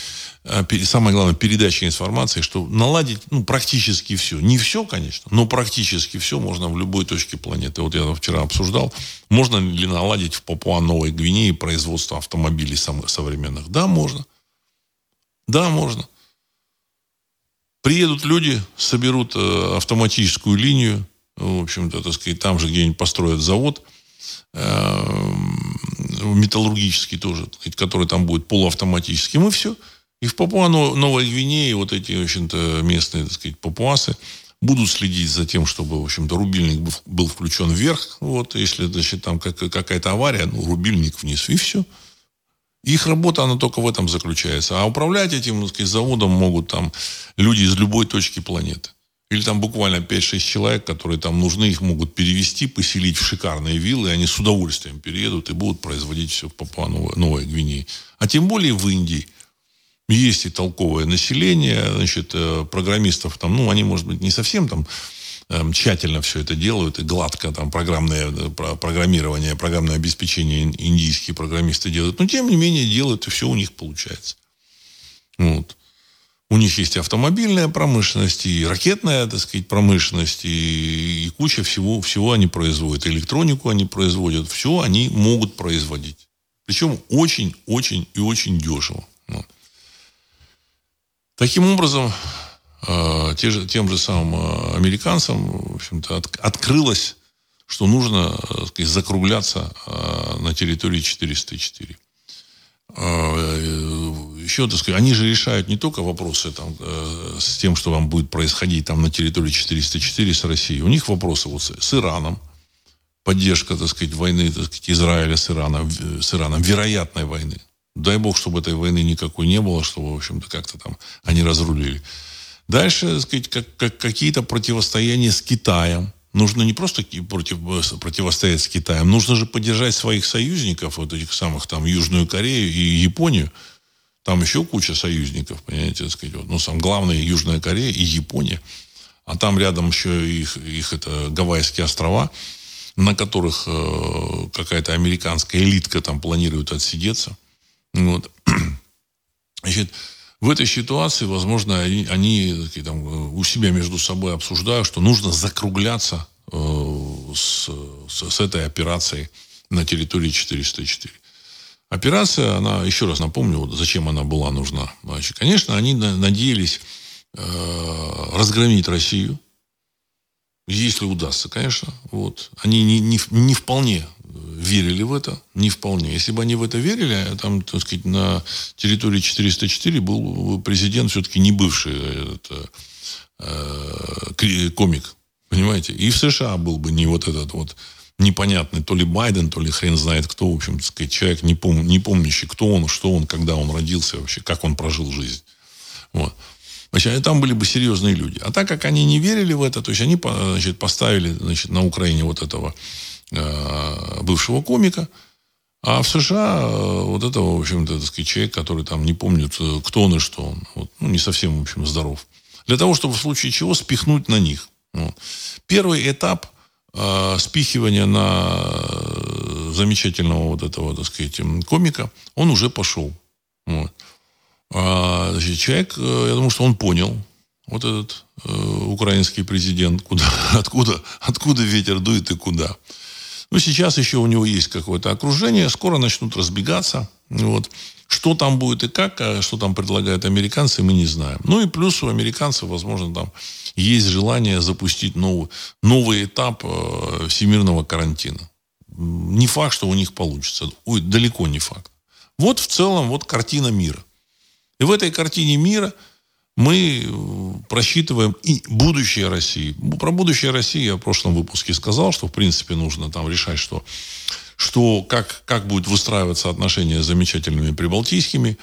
а самое главное, передача информации, что наладить ну, практически все. Не все, конечно, но практически все можно в любой точке планеты. Вот я вчера обсуждал, можно ли наладить в Папуа-Новой Гвинее производство автомобилей современных. Да, можно. Да, можно. Приедут люди, соберут э, автоматическую линию, в общем-то, так сказать, там же где-нибудь построят завод, э, металлургический тоже, который там будет полуавтоматическим, и все. И в Папуа Новой Гвинее вот эти, в общем-то, местные, так сказать, папуасы будут следить за тем, чтобы, в общем-то, рубильник был включен вверх. Вот, если, значит, там какая-то авария, ну, рубильник вниз, и все. Их работа, она только в этом заключается. А управлять этим, так сказать, заводом могут там люди из любой точки планеты. Или там буквально 5-6 человек, которые там нужны, их могут перевести, поселить в шикарные виллы, и они с удовольствием переедут и будут производить все в Папуа Новой Гвинеи. А тем более в Индии. Есть и толковое население, значит, э, программистов там, ну, они, может быть, не совсем там эм, тщательно все это делают, и гладко там программное э, программирование, программное обеспечение индийские программисты делают. Но, тем не менее, делают, и все у них получается. Вот. У них есть автомобильная промышленность, и ракетная, так сказать, промышленность, и, и куча всего, всего они производят. Электронику они производят, все они могут производить. Причем очень, очень и очень дешево. Вот. Таким образом, э, те же, тем же самым э, американцам, в общем-то, от, открылось, что нужно э, сказать, закругляться э, на территории 404. Э, еще, так сказать, они же решают не только вопросы там, э, с тем, что вам будет происходить там на территории 404 с Россией. У них вопросы вот с, с Ираном, поддержка, так сказать, войны, так сказать, Израиля с, Ираном, с Ираном, вероятной войны. Дай бог, чтобы этой войны никакой не было, чтобы, в общем-то, как-то там они разрулили. Дальше, так сказать, как, как, какие-то противостояния с Китаем. Нужно не просто против, противостоять с Китаем, нужно же поддержать своих союзников, вот этих самых там Южную Корею и Японию. Там еще куча союзников, понимаете, так сказать. Вот. Ну, сам главный Южная Корея и Япония. А там рядом еще их, их это Гавайские острова, на которых э, какая-то американская элитка там планирует отсидеться. Вот. Значит, в этой ситуации, возможно, они, они там, у себя между собой обсуждают, что нужно закругляться э, с, с, с этой операцией на территории 404. Операция, она, еще раз напомню, вот зачем она была нужна. Значит, конечно, они надеялись э, разгромить Россию, если удастся, конечно. Вот. Они не, не, не вполне верили в это, не вполне. Если бы они в это верили, там, так сказать, на территории 404 был президент все-таки не бывший это, э, комик, понимаете? И в США был бы не вот этот вот непонятный то ли Байден, то ли хрен знает кто, в общем, так сказать, человек, не, пом, не помнящий, кто он, что он, когда он родился вообще, как он прожил жизнь. Вот. Значит, там были бы серьезные люди. А так как они не верили в это, то есть они значит, поставили значит, на Украине вот этого Э, бывшего комика. А в США э, вот этого, в общем-то, так сказать, человек, который там не помнит, э, кто он и что он. Вот, ну, не совсем, в общем, здоров. Для того, чтобы в случае чего спихнуть на них. Вот. Первый этап э, спихивания на замечательного вот этого, так сказать, комика, он уже пошел. Вот. А, значит, человек, я думаю, что он понял, вот этот э, украинский президент, куда, откуда, откуда ветер дует и куда. Но сейчас еще у него есть какое-то окружение, скоро начнут разбегаться. Вот. Что там будет и как, а что там предлагают американцы, мы не знаем. Ну и плюс у американцев, возможно, там есть желание запустить новый, новый этап э, всемирного карантина. Не факт, что у них получится. Ой, далеко не факт. Вот в целом вот картина мира. И в этой картине мира – мы э, просчитываем и будущее России. Про будущее России я в прошлом выпуске сказал, что в принципе нужно там решать, что, что как, как будет выстраиваться отношения с замечательными прибалтийскими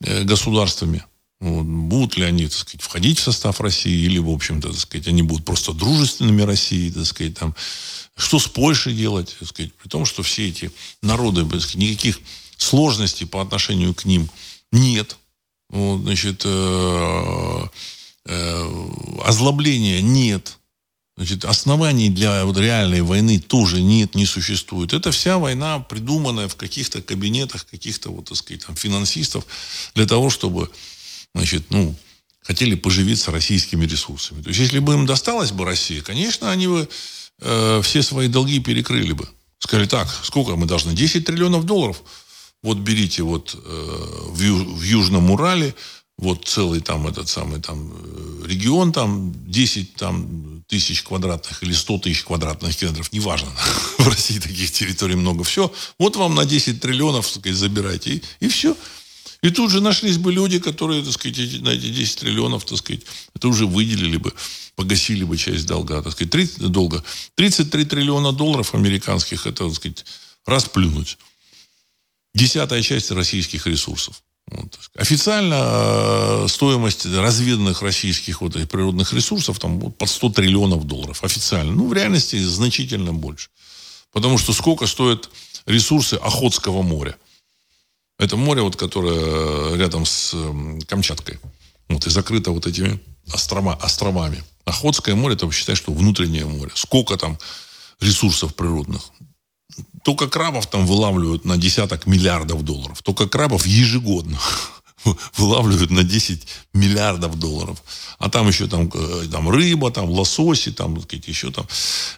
э, государствами. Вот, будут ли они, так сказать, входить в состав России, или, в общем-то, так сказать, они будут просто дружественными России, так сказать, там, что с Польшей делать, так сказать, при том, что все эти народы, так сказать, никаких сложностей по отношению к ним нет. Вот, значит, э, э, озлобления нет. Значит, оснований для вот реальной войны тоже нет, не существует. Это вся война, придуманная в каких-то кабинетах, каких-то, вот, так сказать, там, финансистов, для того, чтобы, значит, ну, хотели поживиться российскими ресурсами. То есть, если бы им досталась бы Россия, конечно, они бы э, все свои долги перекрыли бы. Сказали, так, сколько мы должны? 10 триллионов долларов. Вот берите вот э, в, Ю, в Южном Урале, вот целый там этот самый там э, регион, там 10 там, тысяч квадратных или 100 тысяч квадратных километров, неважно, в России таких территорий много, все, вот вам на 10 триллионов, так сказать, забирайте, и, и все. И тут же нашлись бы люди, которые, так сказать, эти, на эти 10 триллионов, так сказать, это уже выделили бы, погасили бы часть долга, так сказать, 30, долга. 33 триллиона долларов американских, это, так сказать, расплюнуть. Десятая часть российских ресурсов. Вот. Официально э, стоимость разведанных российских вот этих природных ресурсов там вот, под 100 триллионов долларов. Официально. Ну, в реальности значительно больше. Потому что сколько стоят ресурсы Охотского моря? Это море, вот, которое рядом с эм, Камчаткой. Вот, и закрыто вот этими острома, островами. Охотское море, это считай, что внутреннее море. Сколько там ресурсов природных? Только крабов там вылавливают на десяток миллиардов долларов. Только крабов ежегодно вылавливают на 10 миллиардов долларов. А там еще там, э, там рыба, там лососи, там, так сказать, еще там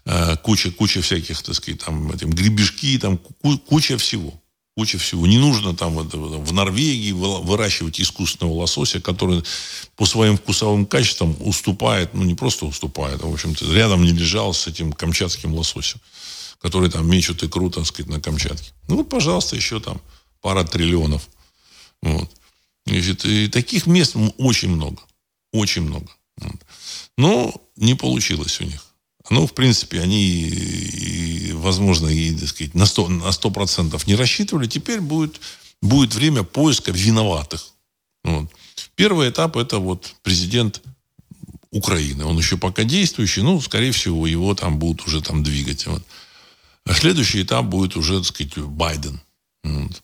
э, куча, куча всяких, так сказать, там этим, гребешки, там куча всего. Куча всего. Не нужно там в Норвегии выращивать искусственного лосося, который по своим вкусовым качествам уступает, ну не просто уступает, а в общем-то рядом не лежал с этим камчатским лососем которые там мечут икру, так сказать, на Камчатке. Ну вот, пожалуйста, еще там пара триллионов. Вот. Значит, и таких мест очень много. Очень много. Вот. Но не получилось у них. Ну, в принципе, они, возможно, и, так сказать, на 100%, на 100 не рассчитывали. Теперь будет, будет время поиска виноватых. Вот. Первый этап – это вот президент Украины. Он еще пока действующий, ну, скорее всего, его там будут уже там двигать. Вот. А следующий этап будет уже, так сказать, Байден. Вот.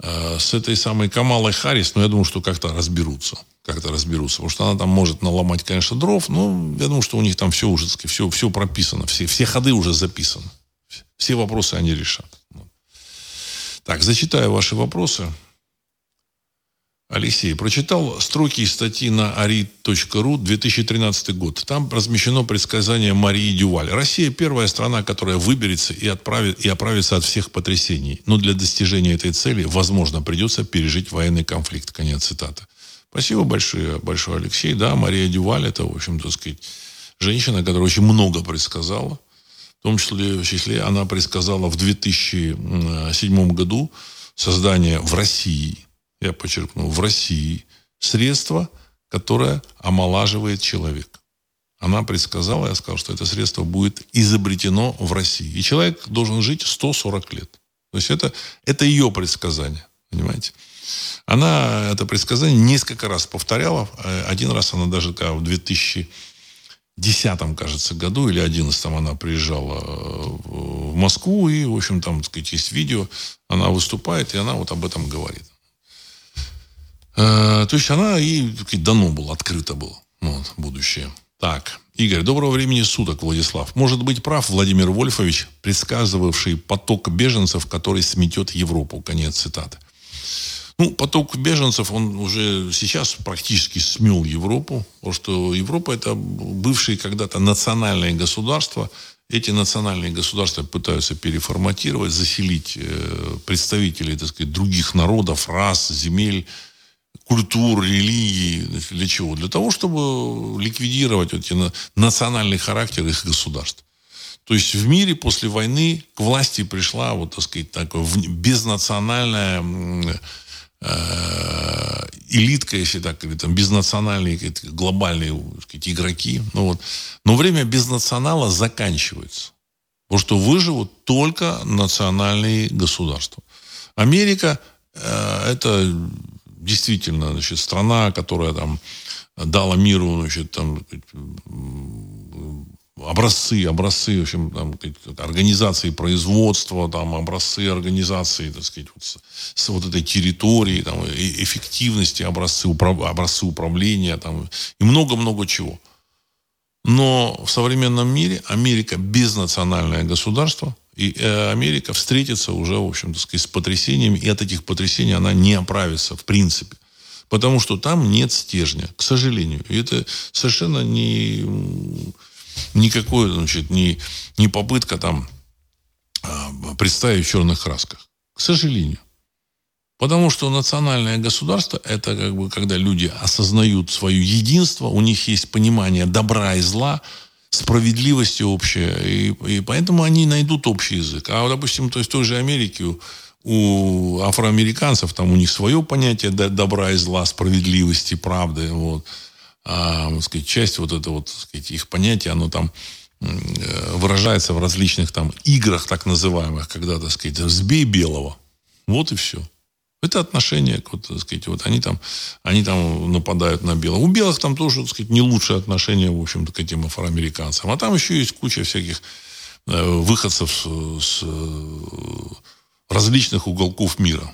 А с этой самой Камалой Харрис, ну, я думаю, что как-то разберутся. Как-то разберутся. Потому что она там может наломать, конечно, дров, но я думаю, что у них там все уже, все, все прописано. Все, все ходы уже записаны. Все вопросы они решат. Так, зачитаю ваши вопросы. Алексей, прочитал строки из статьи на ari.ru 2013 год. Там размещено предсказание Марии Дюваль. Россия первая страна, которая выберется и, отправит, и оправится от всех потрясений. Но для достижения этой цели, возможно, придется пережить военный конфликт. Конец цитаты. Спасибо большое, большое Алексей. Да, Мария Дюваль, это, в общем-то, сказать, женщина, которая очень много предсказала. В том числе, в числе она предсказала в 2007 году создание в России я подчеркну, в России средство, которое омолаживает человека. Она предсказала, я сказал, что это средство будет изобретено в России. И человек должен жить 140 лет. То есть это, это ее предсказание. Понимаете? Она это предсказание несколько раз повторяла. Один раз она даже когда в 2010, кажется, году или 2011 она приезжала в Москву. И, в общем, там, так сказать, есть видео. Она выступает, и она вот об этом говорит. Э, то есть она и дано было, открыто было вот, будущее. Так, Игорь, доброго времени суток, Владислав. Может быть прав Владимир Вольфович, предсказывавший поток беженцев, который сметет Европу. Конец цитаты. Ну, поток беженцев, он уже сейчас практически смел Европу, потому что Европа это бывшие когда-то национальные государства. Эти национальные государства пытаются переформатировать, заселить э, представителей, так сказать, других народов, рас, земель, культур, религии. Для чего? Для того, чтобы ликвидировать эти национальный характер их государств. То есть в мире после войны к власти пришла, вот, так сказать, такая безнациональная э, элитка, если так говорить, там, безнациональные глобальные сказать, игроки. Ну, вот. Но время безнационала заканчивается. Потому что выживут только национальные государства. Америка э, это действительно, значит, страна, которая там дала миру, значит, там, образцы, образцы, в общем, там, организации производства, там, образцы организации, так сказать, вот, с, с вот этой территории, там, эффективности, образцы, управ, образцы управления, там, и много-много чего. Но в современном мире Америка безнациональное государство, и э, Америка встретится уже, в общем, так сказать, с потрясениями, и от этих потрясений она не оправится, в принципе. Потому что там нет стержня, к сожалению. И это совершенно не никакой, значит, не, не попытка там а, представить в черных красках. К сожалению. Потому что национальное государство – это как бы, когда люди осознают свое единство, у них есть понимание добра и зла, справедливости общая, и, и поэтому они найдут общий язык. А, допустим, то есть в той же Америке у, у афроамериканцев там у них свое понятие добра и зла, справедливости, правды, вот а, так сказать, часть вот это вот, сказать, их понятия, оно там э, выражается в различных там играх так называемых, когда, так сказать, сбей белого. Вот и все. Это отношение, вот, так сказать, вот они там, они там нападают на белых. У белых там тоже, так сказать, не лучшее отношение, в общем-то, к этим афроамериканцам. А там еще есть куча всяких э, выходцев с, с э, различных уголков мира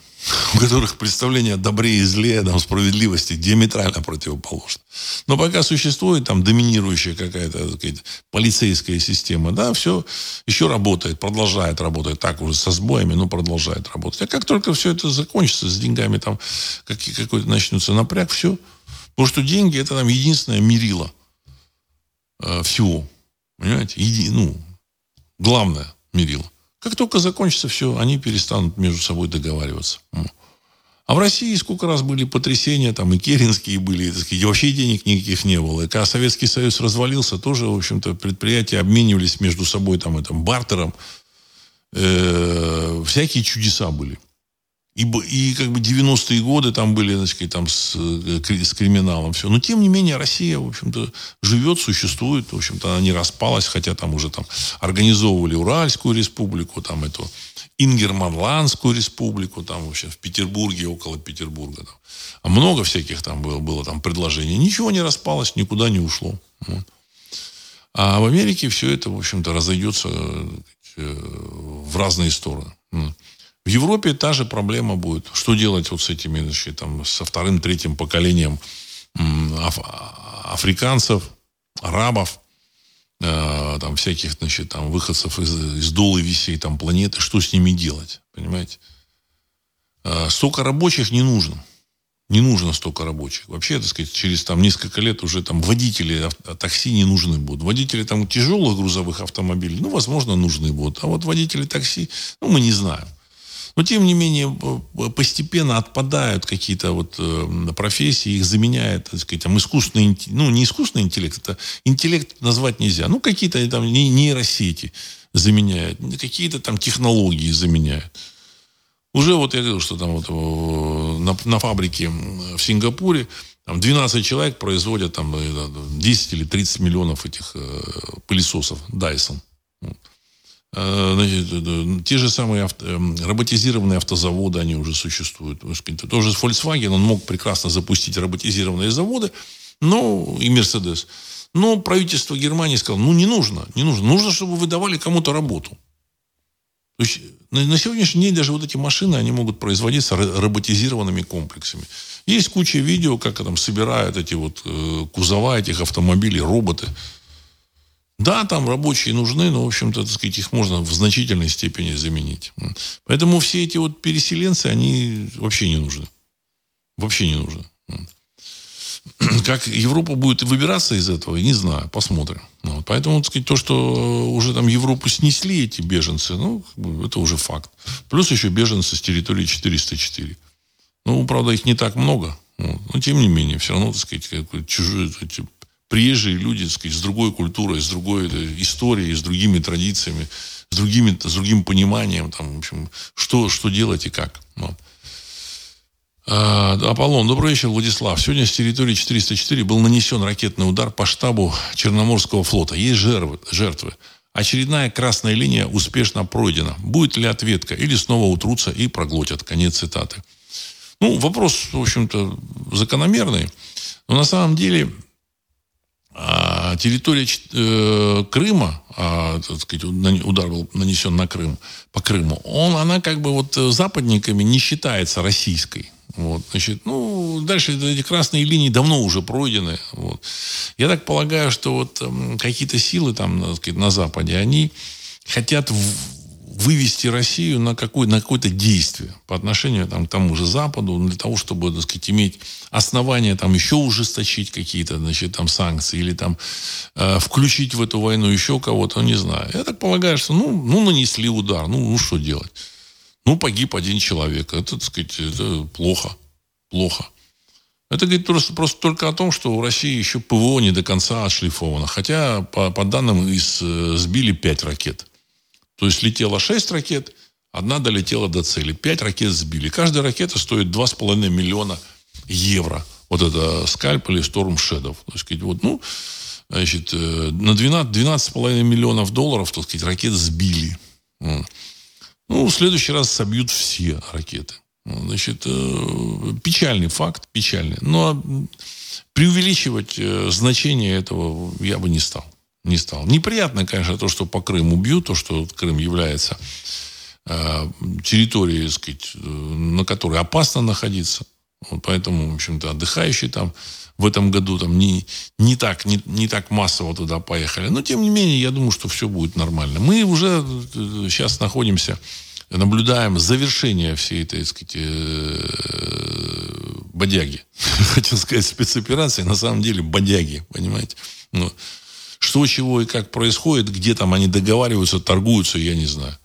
у которых представление о добре и зле, там, справедливости диаметрально противоположно. Но пока существует там доминирующая какая-то сказать, полицейская система, да, все еще работает, продолжает работать, так уже со сбоями, но продолжает работать. А как только все это закончится, с деньгами там какой-то начнется напряг, все. Потому что деньги это там единственное мерило э, всего. Понимаете? Еди, ну, главное мерило. Как только закончится все, они перестанут между собой договариваться. А в России сколько раз были потрясения, там и керенские были, и вообще денег никаких не было. И когда Советский Союз развалился, тоже, в общем-то, предприятия обменивались между собой там, этим бартером. Э, всякие чудеса были. И, и как бы 90-е годы там были, значит, там с, э, с криминалом все. Но тем не менее Россия, в общем-то, живет, существует. В общем-то, она не распалась, хотя там уже там организовывали Уральскую республику, там эту Ингерманландскую республику, там вообще в Петербурге, около Петербурга. Там. А много всяких там было, было там предложений. Ничего не распалось, никуда не ушло. А в Америке все это, в общем-то, разойдется э, в разные стороны. В Европе та же проблема будет. Что делать вот с этими, значит, там, со вторым, третьим поколением аф африканцев, арабов, э, там, всяких, значит, там, выходцев из, из долы висей, там, планеты, что с ними делать, понимаете? Э, столько рабочих не нужно. Не нужно столько рабочих. Вообще, так сказать, через там несколько лет уже там водители такси не нужны будут. Водители там тяжелых грузовых автомобилей, ну, возможно, нужны будут. А вот водители такси, ну, мы не знаем. Но, тем не менее, постепенно отпадают какие-то вот э, профессии, их заменяет, так сказать, там, искусственный, ну, не искусственный интеллект, это интеллект назвать нельзя. Ну, какие-то там нейросети заменяют, какие-то там технологии заменяют. Уже вот я говорил, что там вот на, на фабрике в Сингапуре там 12 человек производят там 10 э, или 30 миллионов этих э, пылесосов Dyson. Э, значит, те же самые авто, эм, роботизированные автозаводы, они уже существуют. Тоже Volkswagen, он мог прекрасно запустить роботизированные заводы, но и Mercedes. Но правительство Германии сказало, ну не нужно, не нужно. Нужно, чтобы вы давали кому-то работу. То есть на, на сегодняшний день даже вот эти машины, они могут производиться роботизированными комплексами. Есть куча видео, как там собирают эти вот э, кузова этих автомобилей, роботы. Да, там рабочие нужны, но, в общем-то, так сказать, их можно в значительной степени заменить. Поэтому все эти вот переселенцы, они вообще не нужны. Вообще не нужны. Как Европа будет выбираться из этого, не знаю, посмотрим. Вот. Поэтому, так сказать, то, что уже там Европу снесли эти беженцы, ну, это уже факт. Плюс еще беженцы с территории 404. Ну, правда, их не так много. Вот. Но, тем не менее, все равно, так сказать, чужие, приезжие люди, сказать, с другой культурой, с другой э, историей, с другими традициями, с, другими, с другим пониманием, там, в общем, что, что делать и как. Вот. А, Аполлон, добрый вечер, Владислав. Сегодня с территории 404 был нанесен ракетный удар по штабу Черноморского флота. Есть жертвы. Очередная красная линия успешно пройдена. Будет ли ответка или снова утрутся и проглотят? Конец цитаты. Ну, вопрос, в общем-то, закономерный. Но на самом деле А территория э, Крыма, а, так сказать, удар был нанесен на Крым, по Крыму, он, она как бы вот западниками не считается российской. Вот, значит, ну, дальше эти красные линии давно уже пройдены. Вот. Я так полагаю, что вот э, какие-то силы там, так сказать, на Западе, они хотят вывести Россию на, какое, на какое-то действие по отношению там, к тому же Западу, для того, чтобы, так сказать, иметь основания там, еще ужесточить какие-то значит, там, санкции или там, э, включить в эту войну еще кого-то, не знаю. Я так полагаю, что ну, ну нанесли удар, ну, ну что делать? Ну, погиб один человек. Это, так сказать, это плохо. Плохо. Это говорит просто, просто только о том, что у России еще ПВО не до конца отшлифовано. Хотя, по, по данным, из, э, сбили 5 ракет. То есть летело 6 ракет, одна долетела до цели. 5 ракет сбили. Каждая ракета стоит 2,5 миллиона евро. Вот это скальп или Storm Shadow. То есть, вот, ну, значит, э, на 12, 12,5 миллионов долларов, так сказать, ракет сбили. Ну, в следующий раз собьют все ракеты. Значит, э, печальный факт, печальный. Но преувеличивать э, значение этого я бы не стал. Не стал. Неприятно, конечно, то, что по Крыму бьют, то, что Крым является э, территорией, сказать, на которой опасно находиться. Вот поэтому, в общем-то, отдыхающие там в этом году там не, не, так, не, не так массово туда поехали. Но, тем не менее, я думаю, что все будет нормально. Мы уже сейчас находимся наблюдаем завершение всей этой, так сказать, э, бодяги. Хотел сказать спецоперации, на самом деле бодяги, понимаете? Ну, что, чего и как происходит, где там они договариваются, торгуются, я не знаю.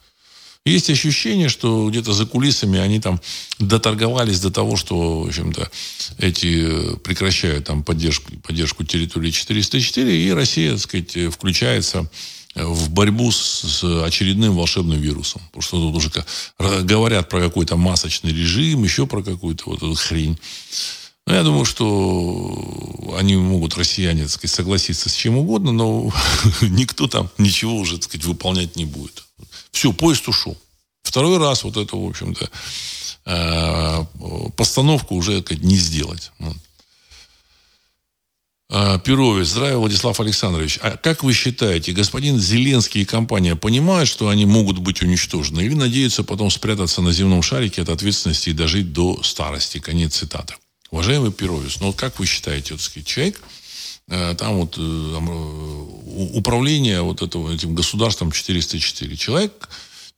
Есть ощущение, что где-то за кулисами они там доторговались до того, что, в общем-то, эти э, прекращают там поддержку, поддержку территории 404, и Россия, так сказать, включается в борьбу с очередным волшебным вирусом. Потому что тут уже говорят про какой-то масочный режим, еще про какую-то вот эту хрень. Но я думаю, что они могут, россияне, так сказать, согласиться с чем угодно, но никто там ничего уже, так сказать, выполнять не будет. Все, поезд ушел. Второй раз вот эту, в общем-то, э, постановку уже сказать, не сделать. А, Перовец. Здравия, Владислав Александрович. А как вы считаете, господин Зеленский и компания понимают, что они могут быть уничтожены? Или надеются потом спрятаться на земном шарике от ответственности и дожить до старости? Конец цитаты. Уважаемый Перовец, ну как вы считаете, вот, сказать, человек, э, там вот э, там, э, управление вот этого, этим государством 404, человек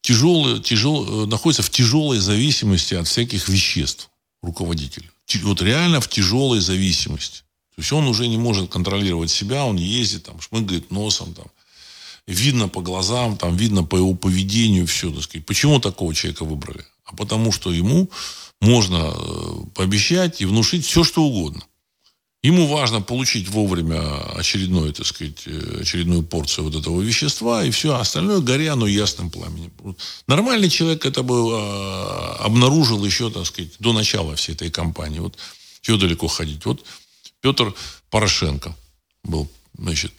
тяжелый, тяжел, находится в тяжелой зависимости от всяких веществ, руководитель. Вот реально в тяжелой зависимости. То есть он уже не может контролировать себя, он ездит, там, шмыгает носом, там, видно по глазам, там, видно по его поведению все, так сказать. Почему такого человека выбрали? А потому что ему можно э, пообещать и внушить все, что угодно. Ему важно получить вовремя очередную, так сказать, э, очередную порцию вот этого вещества, и все, а остальное горя, оно ясным пламенем. Нормальный человек это бы э, обнаружил еще, так сказать, до начала всей этой кампании. Вот чего далеко ходить. Вот Петр Порошенко был, значит,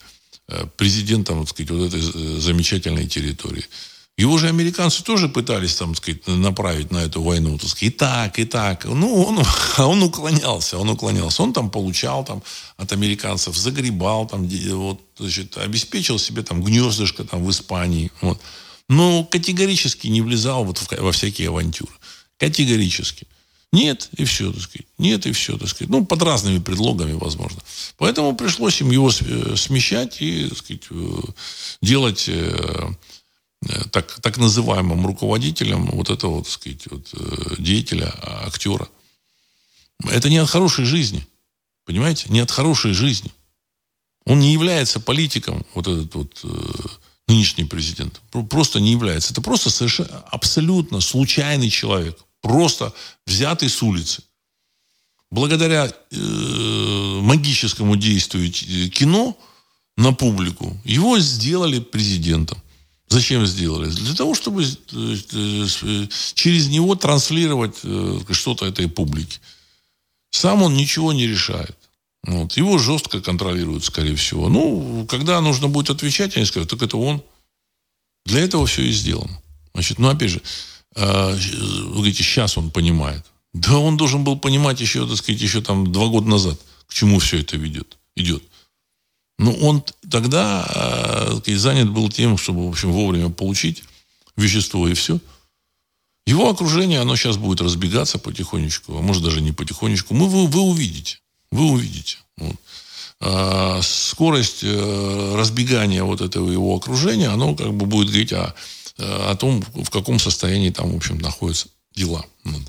президентом, так сказать, вот этой замечательной территории. Его же американцы тоже пытались, там, сказать, направить на эту войну, так сказать, и так, и так. Ну, он, он уклонялся, он уклонялся. Он там получал там, от американцев, загребал, там, вот, значит, обеспечил себе там гнездышко там, в Испании. Вот. Но категорически не влезал вот в, во всякие авантюры. Категорически. Нет, и все, так сказать. Нет, и все, так сказать. Ну, под разными предлогами, возможно. Поэтому пришлось им его э, смещать и, так сказать, э, делать э, так, так называемым руководителем вот этого, так сказать, вот, деятеля, актера. Это не от хорошей жизни. Понимаете? Не от хорошей жизни. Он не является политиком, вот этот вот нынешний президент. Просто не является. Это просто совершенно абсолютно случайный человек просто взятый с улицы. Благодаря э, магическому действию кино на публику его сделали президентом. Зачем сделали? Для того, чтобы э, э, через него транслировать э, что-то этой публике. Сам он ничего не решает. Вот. Его жестко контролируют, скорее всего. Ну, когда нужно будет отвечать, они скажут, так это он. Для этого все и сделано. Значит, ну, опять же, а, вы говорите, сейчас он понимает. Да он должен был понимать еще, так сказать, еще там два года назад, к чему все это ведет, идет. Но он тогда э, занят был тем, чтобы, в общем, вовремя получить вещество и все. Его окружение, оно сейчас будет разбегаться потихонечку, а может даже не потихонечку. Мы, вы, вы увидите. Вы увидите. Вот. А, скорость э, разбегания вот этого его окружения, оно как бы будет говорить о, о том, в каком состоянии там, в общем, находятся дела. Вот.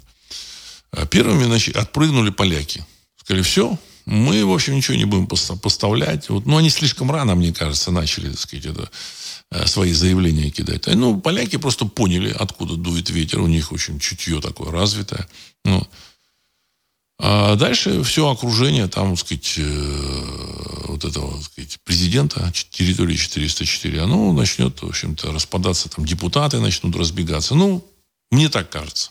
А первыми значит, отпрыгнули поляки. Сказали, все, мы, в общем, ничего не будем поставлять. Вот, ну, они слишком рано, мне кажется, начали, так сказать, это, э, свои заявления кидать. Ну, поляки просто поняли, откуда дует ветер. У них очень чутье такое развитое. Ну, а дальше все окружение, там, так сказать, э, вот этого, так сказать, президента территории 404, оно начнет, в общем-то, распадаться, там депутаты начнут разбегаться. Ну, мне так кажется.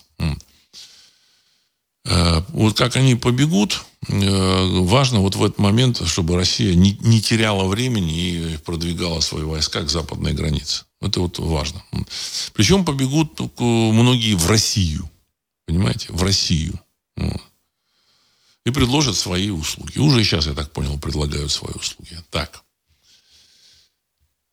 Э, вот как они побегут, э, важно вот в этот момент, чтобы Россия не, теряла времени и продвигала свои войска к западной границе. Это вот важно. Причем побегут многие в Россию. Понимаете? В Россию. И предложат свои услуги. Уже сейчас, я так понял, предлагают свои услуги. Так.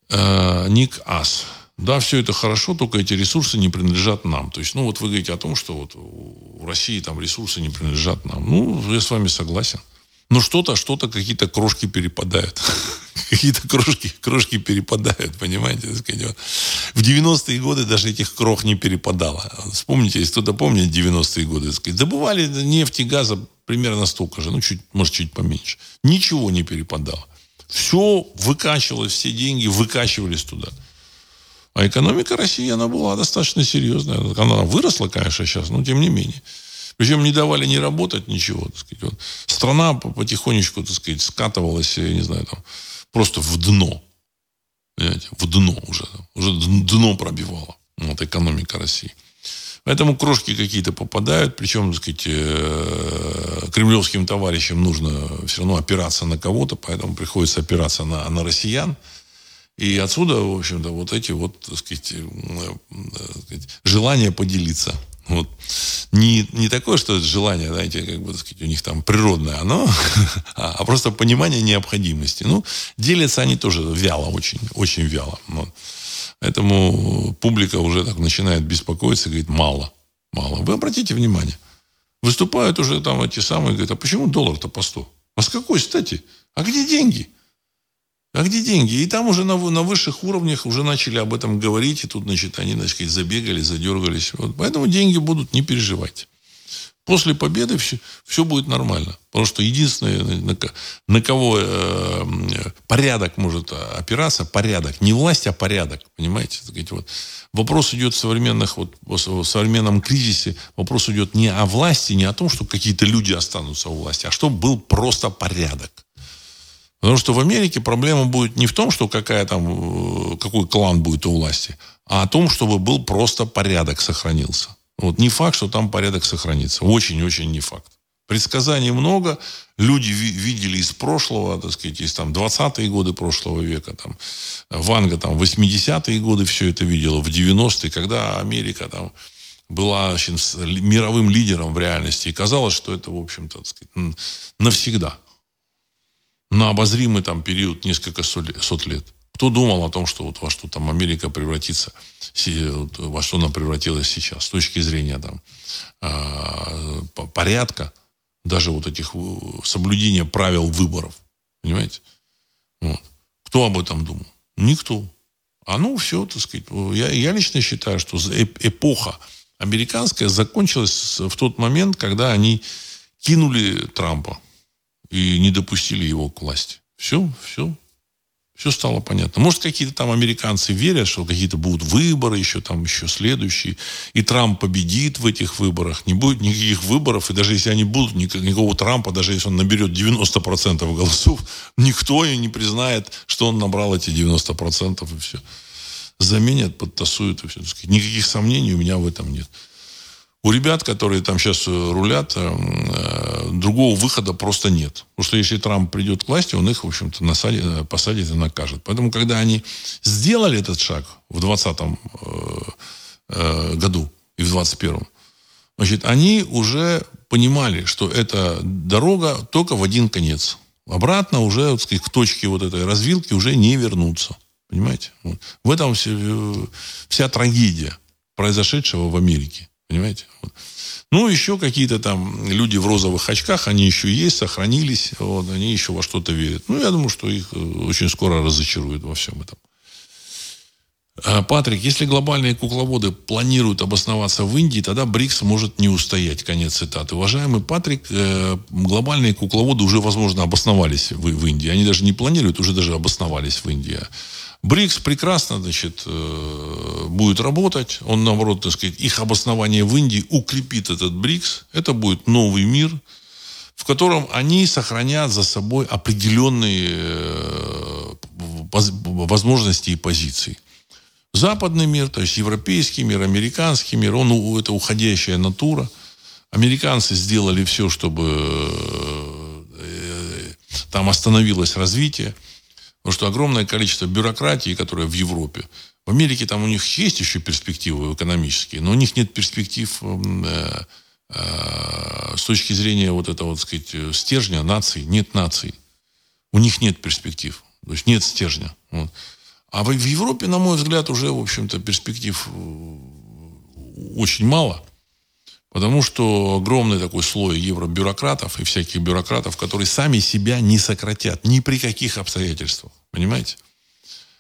Э, Ник Ас. Да, все это хорошо, только эти ресурсы не принадлежат нам. То есть, ну, вот вы говорите о том, что вот у России там ресурсы не принадлежат нам. Ну, я с вами согласен. Но что-то, что-то, какие-то крошки перепадают. какие-то крошки, крошки перепадают, понимаете? В 90-е годы даже этих крох не перепадало. Вспомните, если кто-то помнит 90-е годы, добывали нефть и газа примерно столько же, ну, чуть, может, чуть поменьше. Ничего не перепадало. Все выкачивалось, все деньги выкачивались туда. А экономика России, она была достаточно серьезная. Она выросла, конечно, сейчас, но тем не менее. Причем не давали не работать, ничего. Так сказать. Вот. Страна потихонечку, так сказать, скатывалась, я не знаю, там, просто в дно. Понимаете? В дно уже. Уже дно пробивала. Вот экономика России. Поэтому крошки какие-то попадают, причем, так сказать, э, кремлевским товарищам нужно все равно опираться на кого-то, поэтому приходится опираться на, на россиян. И отсюда, в общем-то, вот эти вот, так сказать, э, сказать желания поделиться. Вот. Не, не такое, что это желание, знаете, как бы, так сказать, у них там природное оно, а, а просто понимание необходимости. Ну, делятся они тоже вяло, очень, очень вяло. Вот. Поэтому публика уже так начинает беспокоиться, говорит, мало, мало. Вы обратите внимание. Выступают уже там эти самые, говорят, а почему доллар-то по 100? А с какой стати? А где деньги? А где деньги? И там уже на, на высших уровнях уже начали об этом говорить, и тут, значит, они, так сказать, забегали, задергались. Вот. Поэтому деньги будут, не переживать. После победы все, все будет нормально. Потому что единственное, на, на кого э, порядок может опираться, порядок. Не власть, а порядок. Понимаете? Сказать, вот. Вопрос идет в современных, вот, в современном кризисе, вопрос идет не о власти, не о том, что какие-то люди останутся у власти, а чтобы был просто порядок. Потому что в Америке проблема будет не в том, что какая там, э, какой клан будет у власти, а о том, чтобы был просто порядок сохранился. Вот не факт, что там порядок сохранится. Очень-очень не факт. Предсказаний много. Люди видели из прошлого, так сказать, из там 20-е годы прошлого века. Там, Ванга там 80-е годы все это видела. В 90-е, когда Америка там была общем, мировым лидером в реальности. И казалось, что это, в общем-то, сказать, навсегда на обозримый там период несколько сот лет. Кто думал о том, что вот во что там Америка превратится, во что она превратилась сейчас, с точки зрения там а, порядка, даже вот этих соблюдения правил выборов. Понимаете? Вот. Кто об этом думал? Никто. А ну все, так сказать. Я, я лично считаю, что эпоха американская закончилась в тот момент, когда они кинули Трампа и не допустили его к власти. Все, все, все стало понятно. Может, какие-то там американцы верят, что какие-то будут выборы еще там, еще следующие, и Трамп победит в этих выборах. Не будет никаких выборов, и даже если они будут, никакого Трампа, даже если он наберет 90% голосов, никто и не признает, что он набрал эти 90% и все. Заменят, подтасуют и все. Никаких сомнений у меня в этом нет у ребят, которые там сейчас э, рулят, э, э, другого выхода просто нет. Потому что если Трамп придет к власти, он их, в общем-то, насадит, посадит и накажет. Поэтому, когда они сделали этот шаг в 2020 году и в 2021, значит, они уже понимали, что эта дорога только в один конец. Обратно уже, сказать, к точке вот этой развилки уже не вернуться. Понимаете? Вот. В этом вся, вся трагедия произошедшего в Америке. Понимаете? Вот. Ну, еще какие-то там люди в розовых очках, они еще есть, сохранились, вот, они еще во что-то верят. Ну, я думаю, что их э, очень скоро разочаруют во всем этом. А, Патрик, если глобальные кукловоды планируют обосноваться в Индии, тогда БРИКС может не устоять. Конец цитаты. Уважаемый Патрик, э, глобальные кукловоды уже, возможно, обосновались в, в Индии. Они даже не планируют, уже даже обосновались в Индии. БРИКС прекрасно, значит, э, будет работать. Он, наоборот, так сказать, их обоснование в Индии укрепит этот БРИКС. Это будет новый мир, в котором они сохранят за собой определенные э, возможности и позиции. Западный мир, то есть европейский мир, американский мир, он это уходящая натура. Американцы сделали все, чтобы э, там остановилось развитие. Потому что огромное количество бюрократии, которая в Европе, в Америке там у них есть еще перспективы экономические, но у них нет перспектив э, э, с точки зрения вот этого, так сказать, стержня наций. Нет наций. У них нет перспектив. То есть нет стержня. Вот. А в, Европе, на мой взгляд, уже, в общем-то, перспектив э, очень мало. Потому что огромный такой слой евробюрократов и всяких бюрократов, которые сами себя не сократят ни при каких обстоятельствах. Понимаете?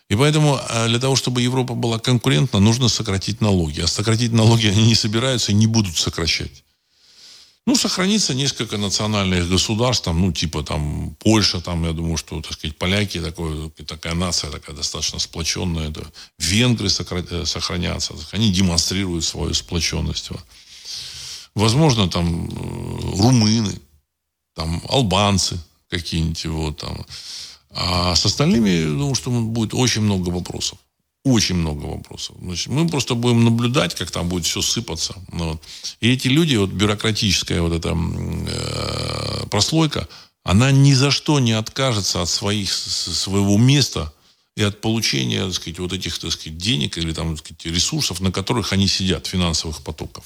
И поэтому а, для того, чтобы Европа была конкурентна, нужно сократить налоги. А сократить налоги они не собираются и не будут сокращать. Ну, сохранится несколько национальных государств, там, ну, типа там Польша, там, я думаю, что, так сказать, поляки, такой, такая нация такая достаточно сплоченная, да. венгры э, сохранятся, они демонстрируют свою сплоченность. Возможно, там э, румыны, там албанцы какие-нибудь, вот там. А с остальными, я думаю, что будет очень много вопросов. Очень много вопросов. Значит, мы просто будем наблюдать, как там будет все сыпаться. Ну, вот. И эти люди, вот бюрократическая вот эта э, прослойка, она ни за что не откажется от своих, своего места и от получения, так сказать, вот этих, так сказать, денег или там, так сказать, ресурсов, на которых они сидят, финансовых потоков.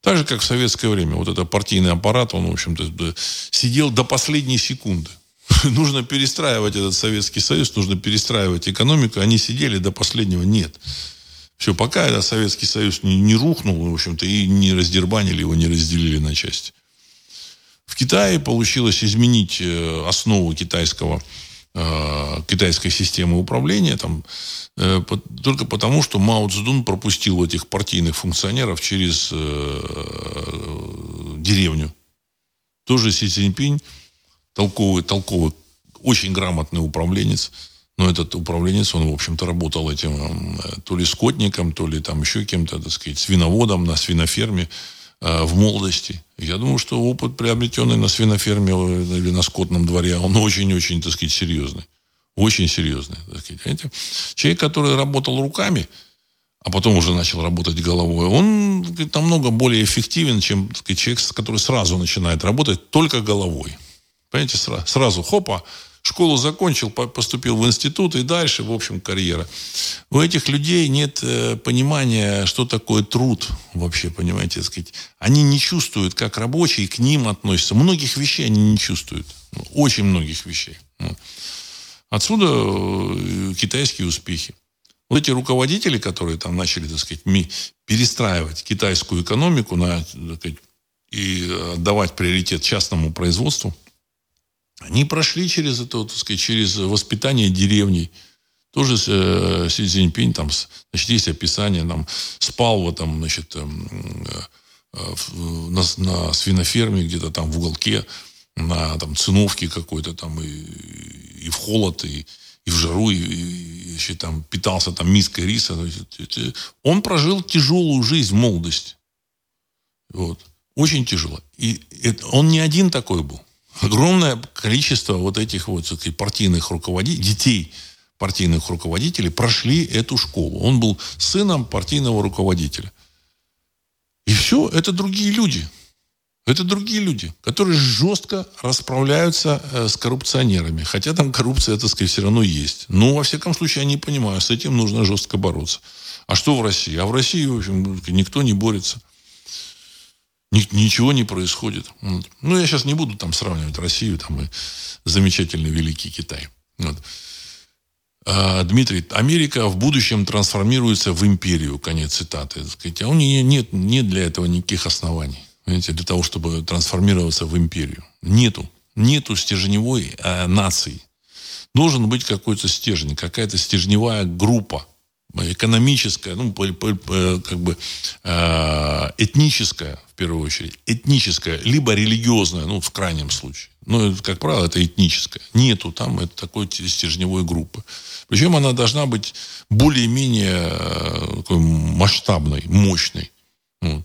Так же, как в советское время. Вот этот партийный аппарат, он, в общем-то, сидел до последней секунды. Нужно перестраивать этот Советский Союз, нужно перестраивать экономику. Они сидели до последнего. Нет. Все, пока этот Советский Союз не, не рухнул, в общем-то, и не раздербанили его, не разделили на части. В Китае получилось изменить э, основу китайского, э, китайской системы управления. Там, Э, только потому, что Мао Цзэдун пропустил этих партийных функционеров через э, деревню. Тоже Си Цзиньпинь, толковый, толковый, очень грамотный управленец, но этот управленец, он, в общем-то, работал этим э, то ли скотником, то ли там еще кем-то, так сказать, свиноводом на свиноферме э, в молодости. Я думаю, что опыт, приобретенный на свиноферме или на скотном дворе, он очень-очень, так сказать, серьезный. Очень серьезный. Понимаете? Человек, который работал руками, а потом уже начал работать головой, он говорит, намного более эффективен, чем сказать, человек, который сразу начинает работать только головой. Понимаете, сразу, сразу хопа, школу закончил, поступил в институт и дальше, в общем, карьера. У этих людей нет э, понимания, что такое труд вообще, понимаете, сказать. Они не чувствуют, как рабочие к ним относятся. Многих вещей они не чувствуют. Очень многих вещей. Отсюда э, китайские успехи. Вот эти руководители, которые там начали, так сказать, перестраивать китайскую экономику на, сказать, и давать приоритет частному производству, они прошли через это, так сказать, через воспитание деревней. Тоже э, Си Цзиньпинь, там, значит, есть описание, там, спал в этом, значит, эм, э, э, на, на свиноферме где-то там в уголке, на там циновке какой-то там и, и в холод, и, и в жару, и, и еще там питался там миской риса. Он прожил тяжелую жизнь в молодости. Вот. Очень тяжело. И это, он не один такой был. Огромное количество вот этих вот сказать, партийных руководителей, детей партийных руководителей прошли эту школу. Он был сыном партийного руководителя. И все, это другие люди. Это другие люди, которые жестко расправляются э, с коррупционерами. Хотя там коррупция, так сказать, все равно есть. Но, во всяком случае, они понимают, с этим нужно жестко бороться. А что в России? А в России, в общем, никто не борется. Ничего не происходит. Вот. Ну, я сейчас не буду там сравнивать Россию там, и замечательный великий Китай. Вот. А, Дмитрий, Америка в будущем трансформируется в империю, конец цитаты. Сказать, а у нее нет, нет для этого никаких оснований. Понимаете, для того, чтобы трансформироваться в империю. Нету. Нету стержневой э, нации. Должен быть какой-то стержень, какая-то стержневая группа, экономическая, ну, как бы э, этническая, в первую очередь, этническая, либо религиозная, ну, в крайнем случае. Но, как правило, это этническая. Нету там это такой стержневой группы. Причем она должна быть более-менее э, масштабной, мощной. Вот.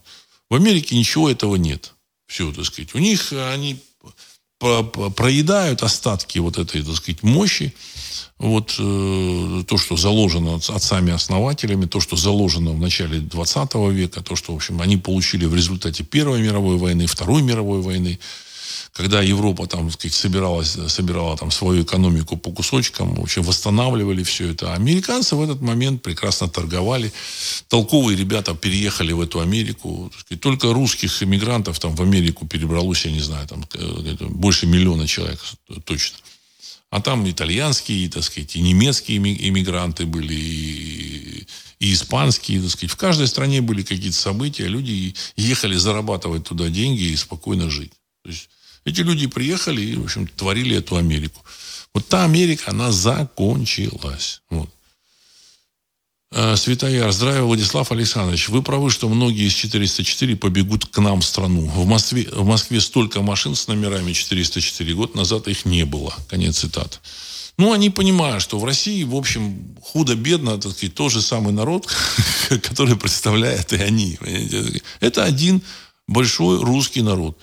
В Америке ничего этого нет. Все, так сказать. У них они проедают остатки вот этой, так сказать, мощи. Вот э, то, что заложено отцами-основателями, то, что заложено в начале 20 века, то, что, в общем, они получили в результате Первой мировой войны, Второй мировой войны когда Европа там, сказать, собиралась, собирала там свою экономику по кусочкам, в общем, восстанавливали все это. А американцы в этот момент прекрасно торговали. Толковые ребята переехали в эту Америку. Сказать, только русских иммигрантов там в Америку перебралось, я не знаю, там больше миллиона человек точно. А там итальянские, так сказать, и немецкие иммигранты были, и, и испанские, так сказать. В каждой стране были какие-то события, люди ехали зарабатывать туда деньги и спокойно жить. То есть эти люди приехали и, в общем, творили эту Америку. Вот та Америка, она закончилась. Вот. А, Светояр, здравия, Владислав Александрович. Вы правы, что многие из 404 побегут к нам в страну. В Москве, в Москве столько машин с номерами 404. Год назад их не было. Конец цитаты. Ну, они понимают, что в России, в общем, худо-бедно, так сказать, тот же самый народ, который представляет и они. Это один большой русский народ.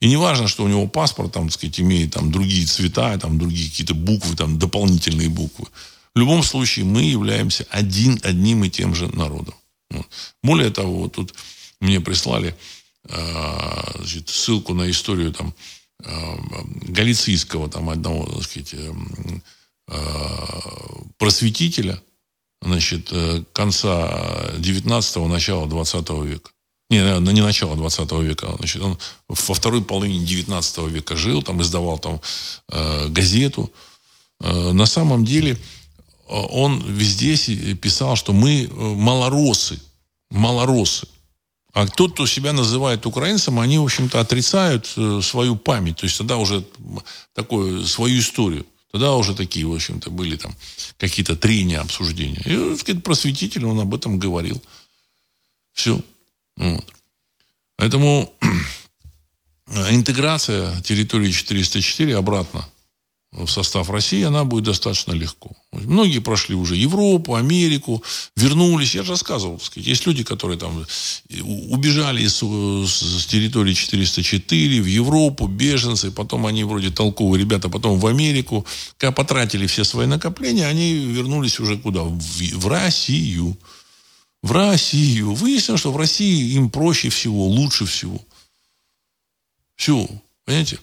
И не важно, что у него паспорт, там, так сказать, имеет там, другие цвета, там, другие какие-то буквы, там, дополнительные буквы. В любом случае мы являемся один, одним и тем же народом. Вот. Более того, вот тут мне прислали э, значит, ссылку на историю там, э, галицийского там, одного так сказать, э, э, просветителя значит, э, конца 19-го, начала 20 века. Не, не начало 20 века. Значит, он во второй половине 19 века жил, там издавал там э, газету. Э, на самом деле э, он везде писал, что мы э, малоросы. Малоросы. А тот, кто себя называет украинцем, они, в общем-то, отрицают э, свою память. То есть тогда уже такую свою историю. Тогда уже такие, в общем-то, были там какие-то трения, обсуждения. И, сказать, просветитель, он об этом говорил. Все. Вот. Поэтому интеграция территории 404 обратно в состав России, она будет достаточно легко. Многие прошли уже Европу, Америку, вернулись. Я же рассказывал, так сказать, есть люди, которые там убежали с, с территории 404 в Европу, беженцы, потом они вроде толковые ребята, потом в Америку. Когда потратили все свои накопления, они вернулись уже куда? В, в Россию в Россию. Выяснилось, что в России им проще всего, лучше всего. Все, понимаете?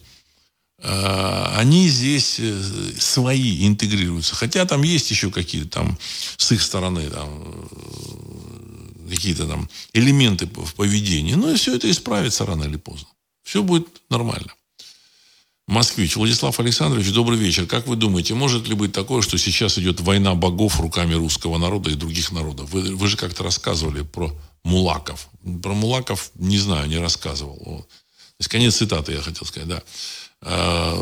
А, они здесь э, свои интегрируются. Хотя там есть еще какие-то там с их стороны там, э, какие-то там элементы в поведении. Но все это исправится рано или поздно. Все будет нормально. Москвич. Владислав Александрович, добрый вечер. Как вы думаете, может ли быть такое, что сейчас идет война богов руками русского народа и других народов? Вы, вы же как-то рассказывали про мулаков. Про мулаков не знаю, не рассказывал. То есть конец цитаты я хотел сказать, да. А,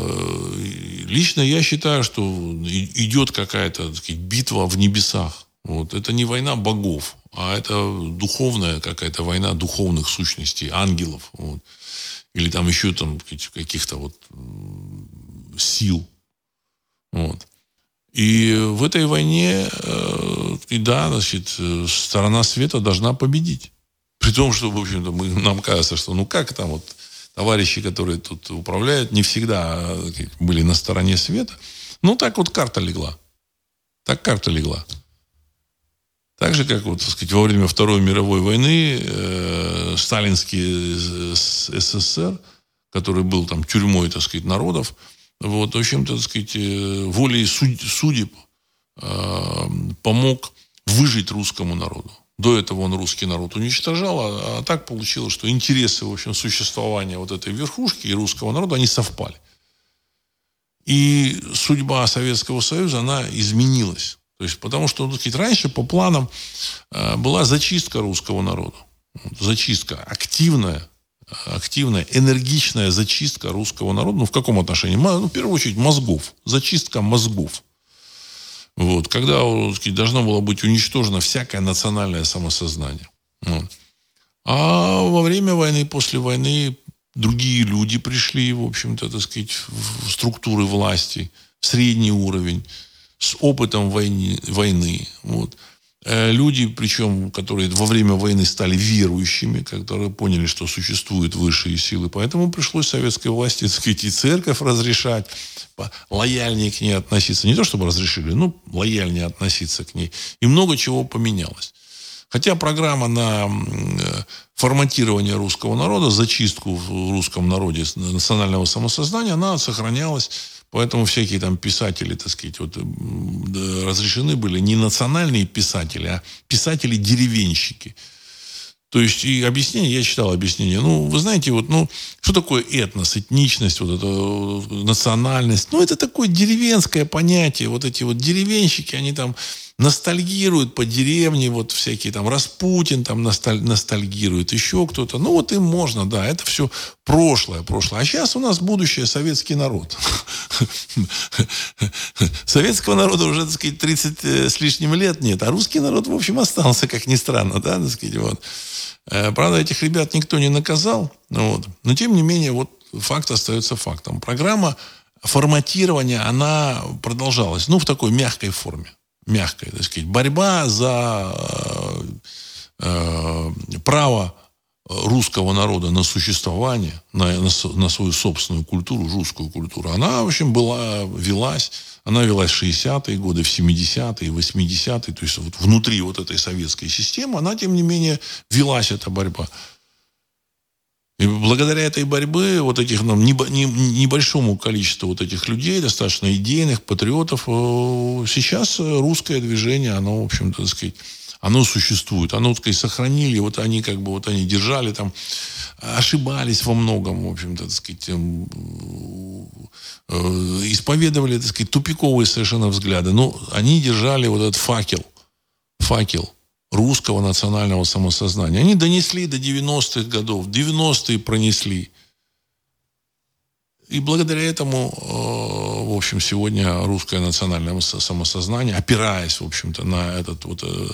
лично я считаю, что идет какая-то битва в небесах. Вот. Это не война богов, а это духовная какая-то война духовных сущностей, ангелов. Вот или там еще там каких-то вот сил. Вот. И в этой войне, э, и да, значит, сторона света должна победить. При том, что, в общем-то, мы, нам кажется, что ну как там вот товарищи, которые тут управляют, не всегда э, были на стороне света. Ну, так вот карта легла. Так карта легла. Так же, как вот, так сказать, во время Второй мировой войны э, сталинский СССР, который был там тюрьмой, так сказать, народов, вот, в общем-то, так сказать, э, волей суд, судеб э, помог выжить русскому народу. До этого он русский народ уничтожал, а, а так получилось, что интересы, в общем, существования вот этой верхушки и русского народа, они совпали. И судьба Советского Союза, она изменилась. То есть, потому что, ну, сказать, раньше по планам э, была зачистка русского народа. Зачистка активная, активная, энергичная зачистка русского народа. Ну, в каком отношении? Ну, в первую очередь, мозгов. Зачистка мозгов. Вот, когда сказать, должно было быть уничтожено всякое национальное самосознание. Вот. А во время войны, после войны другие люди пришли, в общем-то, так сказать, в структуры власти, средний уровень, с опытом войны. войны вот. Э, люди, причем, которые во время войны стали верующими, которые поняли, что существуют высшие силы. Поэтому пришлось советской власти, так сказать, и церковь разрешать, лояльнее к ней относиться. Не то, чтобы разрешили, но лояльнее относиться к ней. И много чего поменялось. Хотя программа на э, форматирование русского народа, зачистку в русском народе национального самосознания, она сохранялась Поэтому всякие там писатели, так сказать, вот, разрешены были не национальные писатели, а писатели-деревенщики. То есть и объяснение, я читал объяснение. Ну, вы знаете, вот, ну, что такое этнос, этничность, вот это национальность? Ну, это такое деревенское понятие. Вот эти вот деревенщики, они там ностальгируют по деревне, вот всякие там Распутин там носталь, ностальгирует, еще кто-то. Ну, вот им можно, да, это все прошлое, прошлое. А сейчас у нас будущее советский народ. Советского народа уже, так сказать, 30 э, с лишним лет нет, а русский народ, в общем, остался, как ни странно, да, так сказать, вот. Э, правда, этих ребят никто не наказал, ну вот. но тем не менее, вот факт остается фактом. Программа форматирования, она продолжалась, ну, в такой мягкой форме мягкая, так сказать, борьба за э, э, право русского народа на существование, на, на, на свою собственную культуру, русскую культуру, она, в общем, была, велась, она велась в 60-е годы, в 70-е, 80-е, то есть вот внутри вот этой советской системы, она, тем не менее, велась, эта борьба. И благодаря этой борьбе, вот этих ну, небольшому количеству вот этих людей, достаточно идейных, патриотов, э, сейчас русское движение, оно, в общем-то, так сказать, оно существует. Оно, так сказать, сохранили, вот они как бы, вот они держали там, ошибались во многом, в общем-то, так сказать, эм, э, исповедовали, так сказать, тупиковые совершенно взгляды. Но они держали вот этот факел, факел – русского национального самосознания. Они донесли до 90-х годов, 90-е пронесли. И благодаря этому, э, в общем, сегодня русское национальное самосознание, опираясь, в общем-то, на этот, вот, э,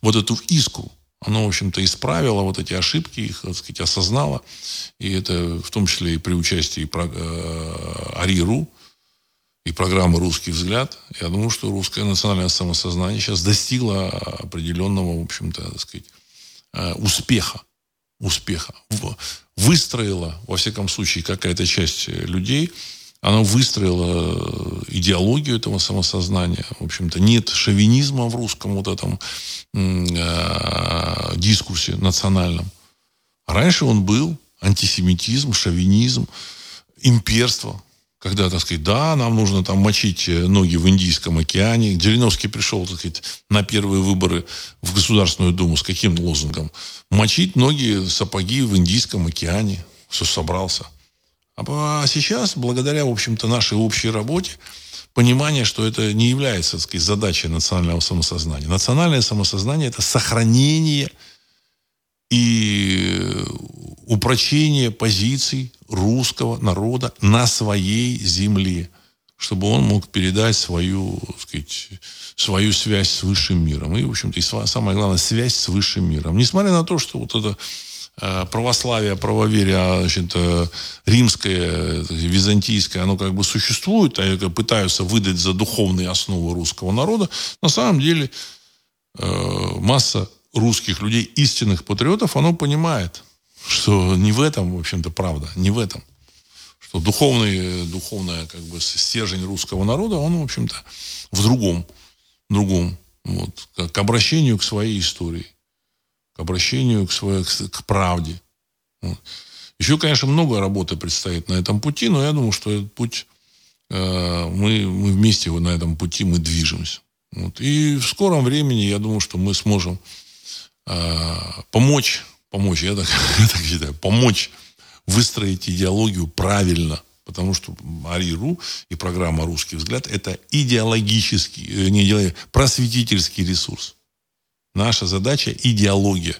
вот эту иску, оно, в общем-то, исправило вот эти ошибки, их, так сказать, осознало. И это в том числе и при участии э, АРИРУ, и программы «Русский взгляд», я думаю, что русское национальное самосознание сейчас достигло определенного, в общем-то, так сказать, э, успеха. Успеха. Выстроила, во всяком случае, какая-то часть людей, она выстроила идеологию этого самосознания. В общем-то, нет шовинизма в русском вот этом э, дискурсе национальном. Раньше он был антисемитизм, шовинизм, имперство когда, так сказать, да, нам нужно там мочить э, ноги в Индийском океане. Жириновский пришел, так сказать, на первые выборы в Государственную Думу с каким лозунгом? Мочить ноги, сапоги в Индийском океане. Все собрался. А сейчас, благодаря, в общем-то, нашей общей работе, понимание, что это не является, так сказать, задачей национального самосознания. Национальное самосознание – это сохранение и упрочение позиций русского народа на своей земле, чтобы он мог передать свою, сказать, свою связь с высшим миром. И, в общем-то, и самое главное, связь с высшим миром. Несмотря на то, что вот это э, православие, правоверие, а, значит, э, римское, византийское, оно как бы существует, а пытаются выдать за духовные основы русского народа, на самом деле э, масса русских людей, истинных патриотов, оно понимает, что не в этом, в общем-то, правда, не в этом. Что духовный, духовная как бы стержень русского народа, он, в общем-то, в другом, другом, вот, к обращению к своей истории, к обращению к, своей, к, к правде. Вот. Еще, конечно, много работы предстоит на этом пути, но я думаю, что этот путь э, мы, мы вместе на этом пути мы движемся. Вот. И в скором времени, я думаю, что мы сможем помочь, помочь, я так, я так считаю, помочь выстроить идеологию правильно. Потому что Ари.ру и программа «Русский взгляд» – это идеологический, э, не идеологический, просветительский ресурс. Наша задача – идеология.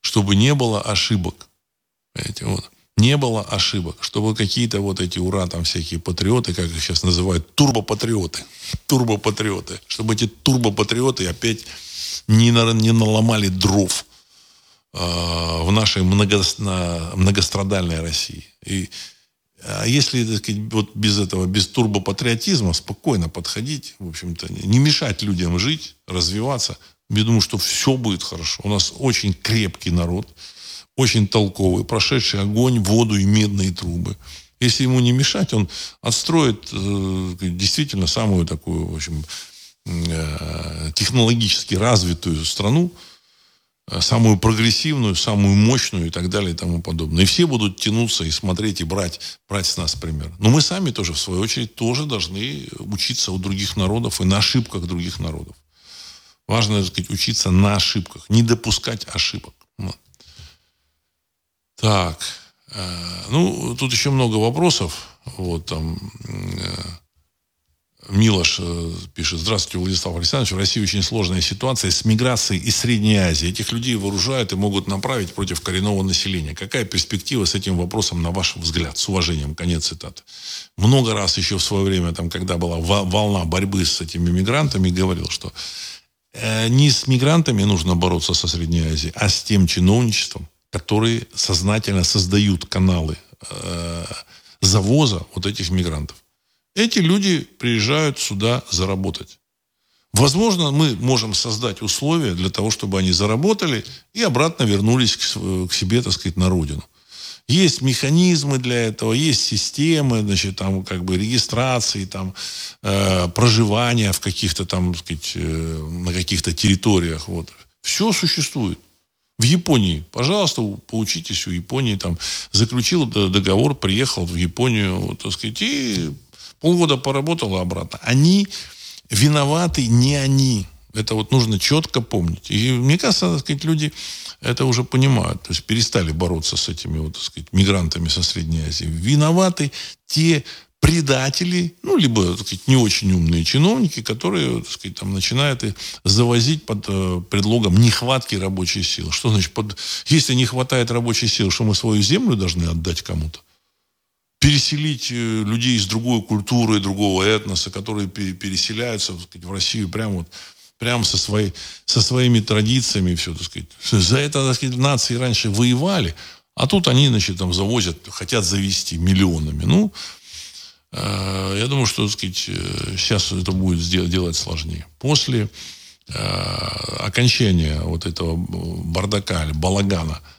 Чтобы не было ошибок. Понимаете, вот. Не было ошибок. Чтобы какие-то вот эти ура, там всякие патриоты, как их сейчас называют, турбопатриоты. Турбопатриоты. Чтобы эти турбопатриоты опять не, на, не наломали дров э, в нашей много, многострадальной России. И а если, так сказать, вот без этого, без турбопатриотизма спокойно подходить, в общем-то, не мешать людям жить, развиваться, я думаю, что все будет хорошо. У нас очень крепкий народ, очень толковый, прошедший огонь, воду и медные трубы. Если ему не мешать, он отстроит э, действительно самую такую, в общем, э, технологически развитую страну, Э, самую прогрессивную, самую мощную и так далее и тому подобное. И все будут тянуться и смотреть, и брать, брать с нас пример. Но мы сами тоже, в свою очередь, тоже должны учиться у других народов и на ошибках других народов. Важно, так сказать, учиться на ошибках, не допускать ошибок. Так, э, ну, тут еще много вопросов. Вот там... Э, Милош э, пишет, здравствуйте, Владислав Александрович, в России очень сложная ситуация с миграцией из Средней Азии. Этих людей вооружают и могут направить против коренного населения. Какая перспектива с этим вопросом, на ваш взгляд? С уважением, конец цитаты. Много раз еще в свое время, там, когда была волна борьбы с этими мигрантами, говорил, что не с мигрантами нужно бороться со Средней Азией, а с тем чиновничеством, которые сознательно создают каналы э, завоза вот этих мигрантов. Эти люди приезжают сюда заработать. Возможно, мы можем создать условия для того, чтобы они заработали и обратно вернулись к, к себе, так сказать, на родину. Есть механизмы для этого, есть системы, значит, там, как бы, регистрации, там, э, проживания в каких-то там, так сказать, э, на каких-то территориях. Вот. Все существует. В Японии, пожалуйста, поучитесь у Японии, там, заключил договор, приехал в Японию, вот, так сказать, и Полгода поработала обратно. Они виноваты не они. Это вот нужно четко помнить. И мне кажется, так сказать, люди это уже понимают. То есть перестали бороться с этими вот, так сказать, мигрантами со Средней Азии. Виноваты те предатели, ну, либо, так сказать, не очень умные чиновники, которые, так сказать, там начинают завозить под э, предлогом нехватки рабочей силы. Что значит, под, если не хватает рабочей силы, что мы свою землю должны отдать кому-то? переселить э, людей из другой культуры, другого этноса, которые переселяются сказать, в Россию прямо вот прямо со, своей, со своими традициями все, так сказать. За это, так сказать, нации раньше воевали, а тут они, значит, там завозят, хотят завести миллионами. Ну, я думаю, что, так сказать, сейчас э, это будет делать сложнее. После э, окончания вот этого бардака, балагана –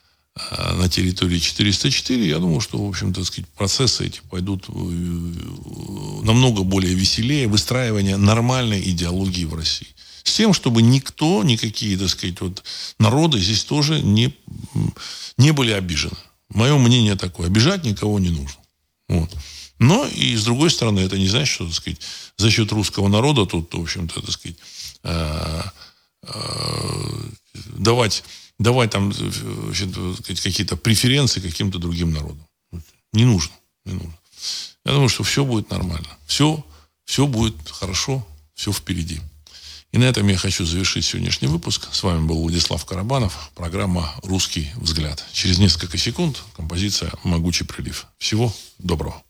Э, на территории 404, я думаю, что, в общем-то, сказать, процессы эти пойдут э, намного более веселее выстраивание нормальной идеологии в России. С тем, чтобы никто, никакие, так сказать, вот народы здесь тоже не, не были обижены. Мое мнение такое. Обижать никого не нужно. Вот. Но и с другой стороны, это не значит, что, так сказать, за счет русского народа тут, в общем-то, так сказать, э, давать давать там какие-то преференции каким-то другим народам. Не нужно. Не нужно. Я думаю, что все будет нормально. Все, все будет хорошо, все впереди. И на этом я хочу завершить сегодняшний выпуск. С вами был Владислав Карабанов. Программа «Русский взгляд». Через несколько секунд композиция «Могучий прилив». Всего доброго.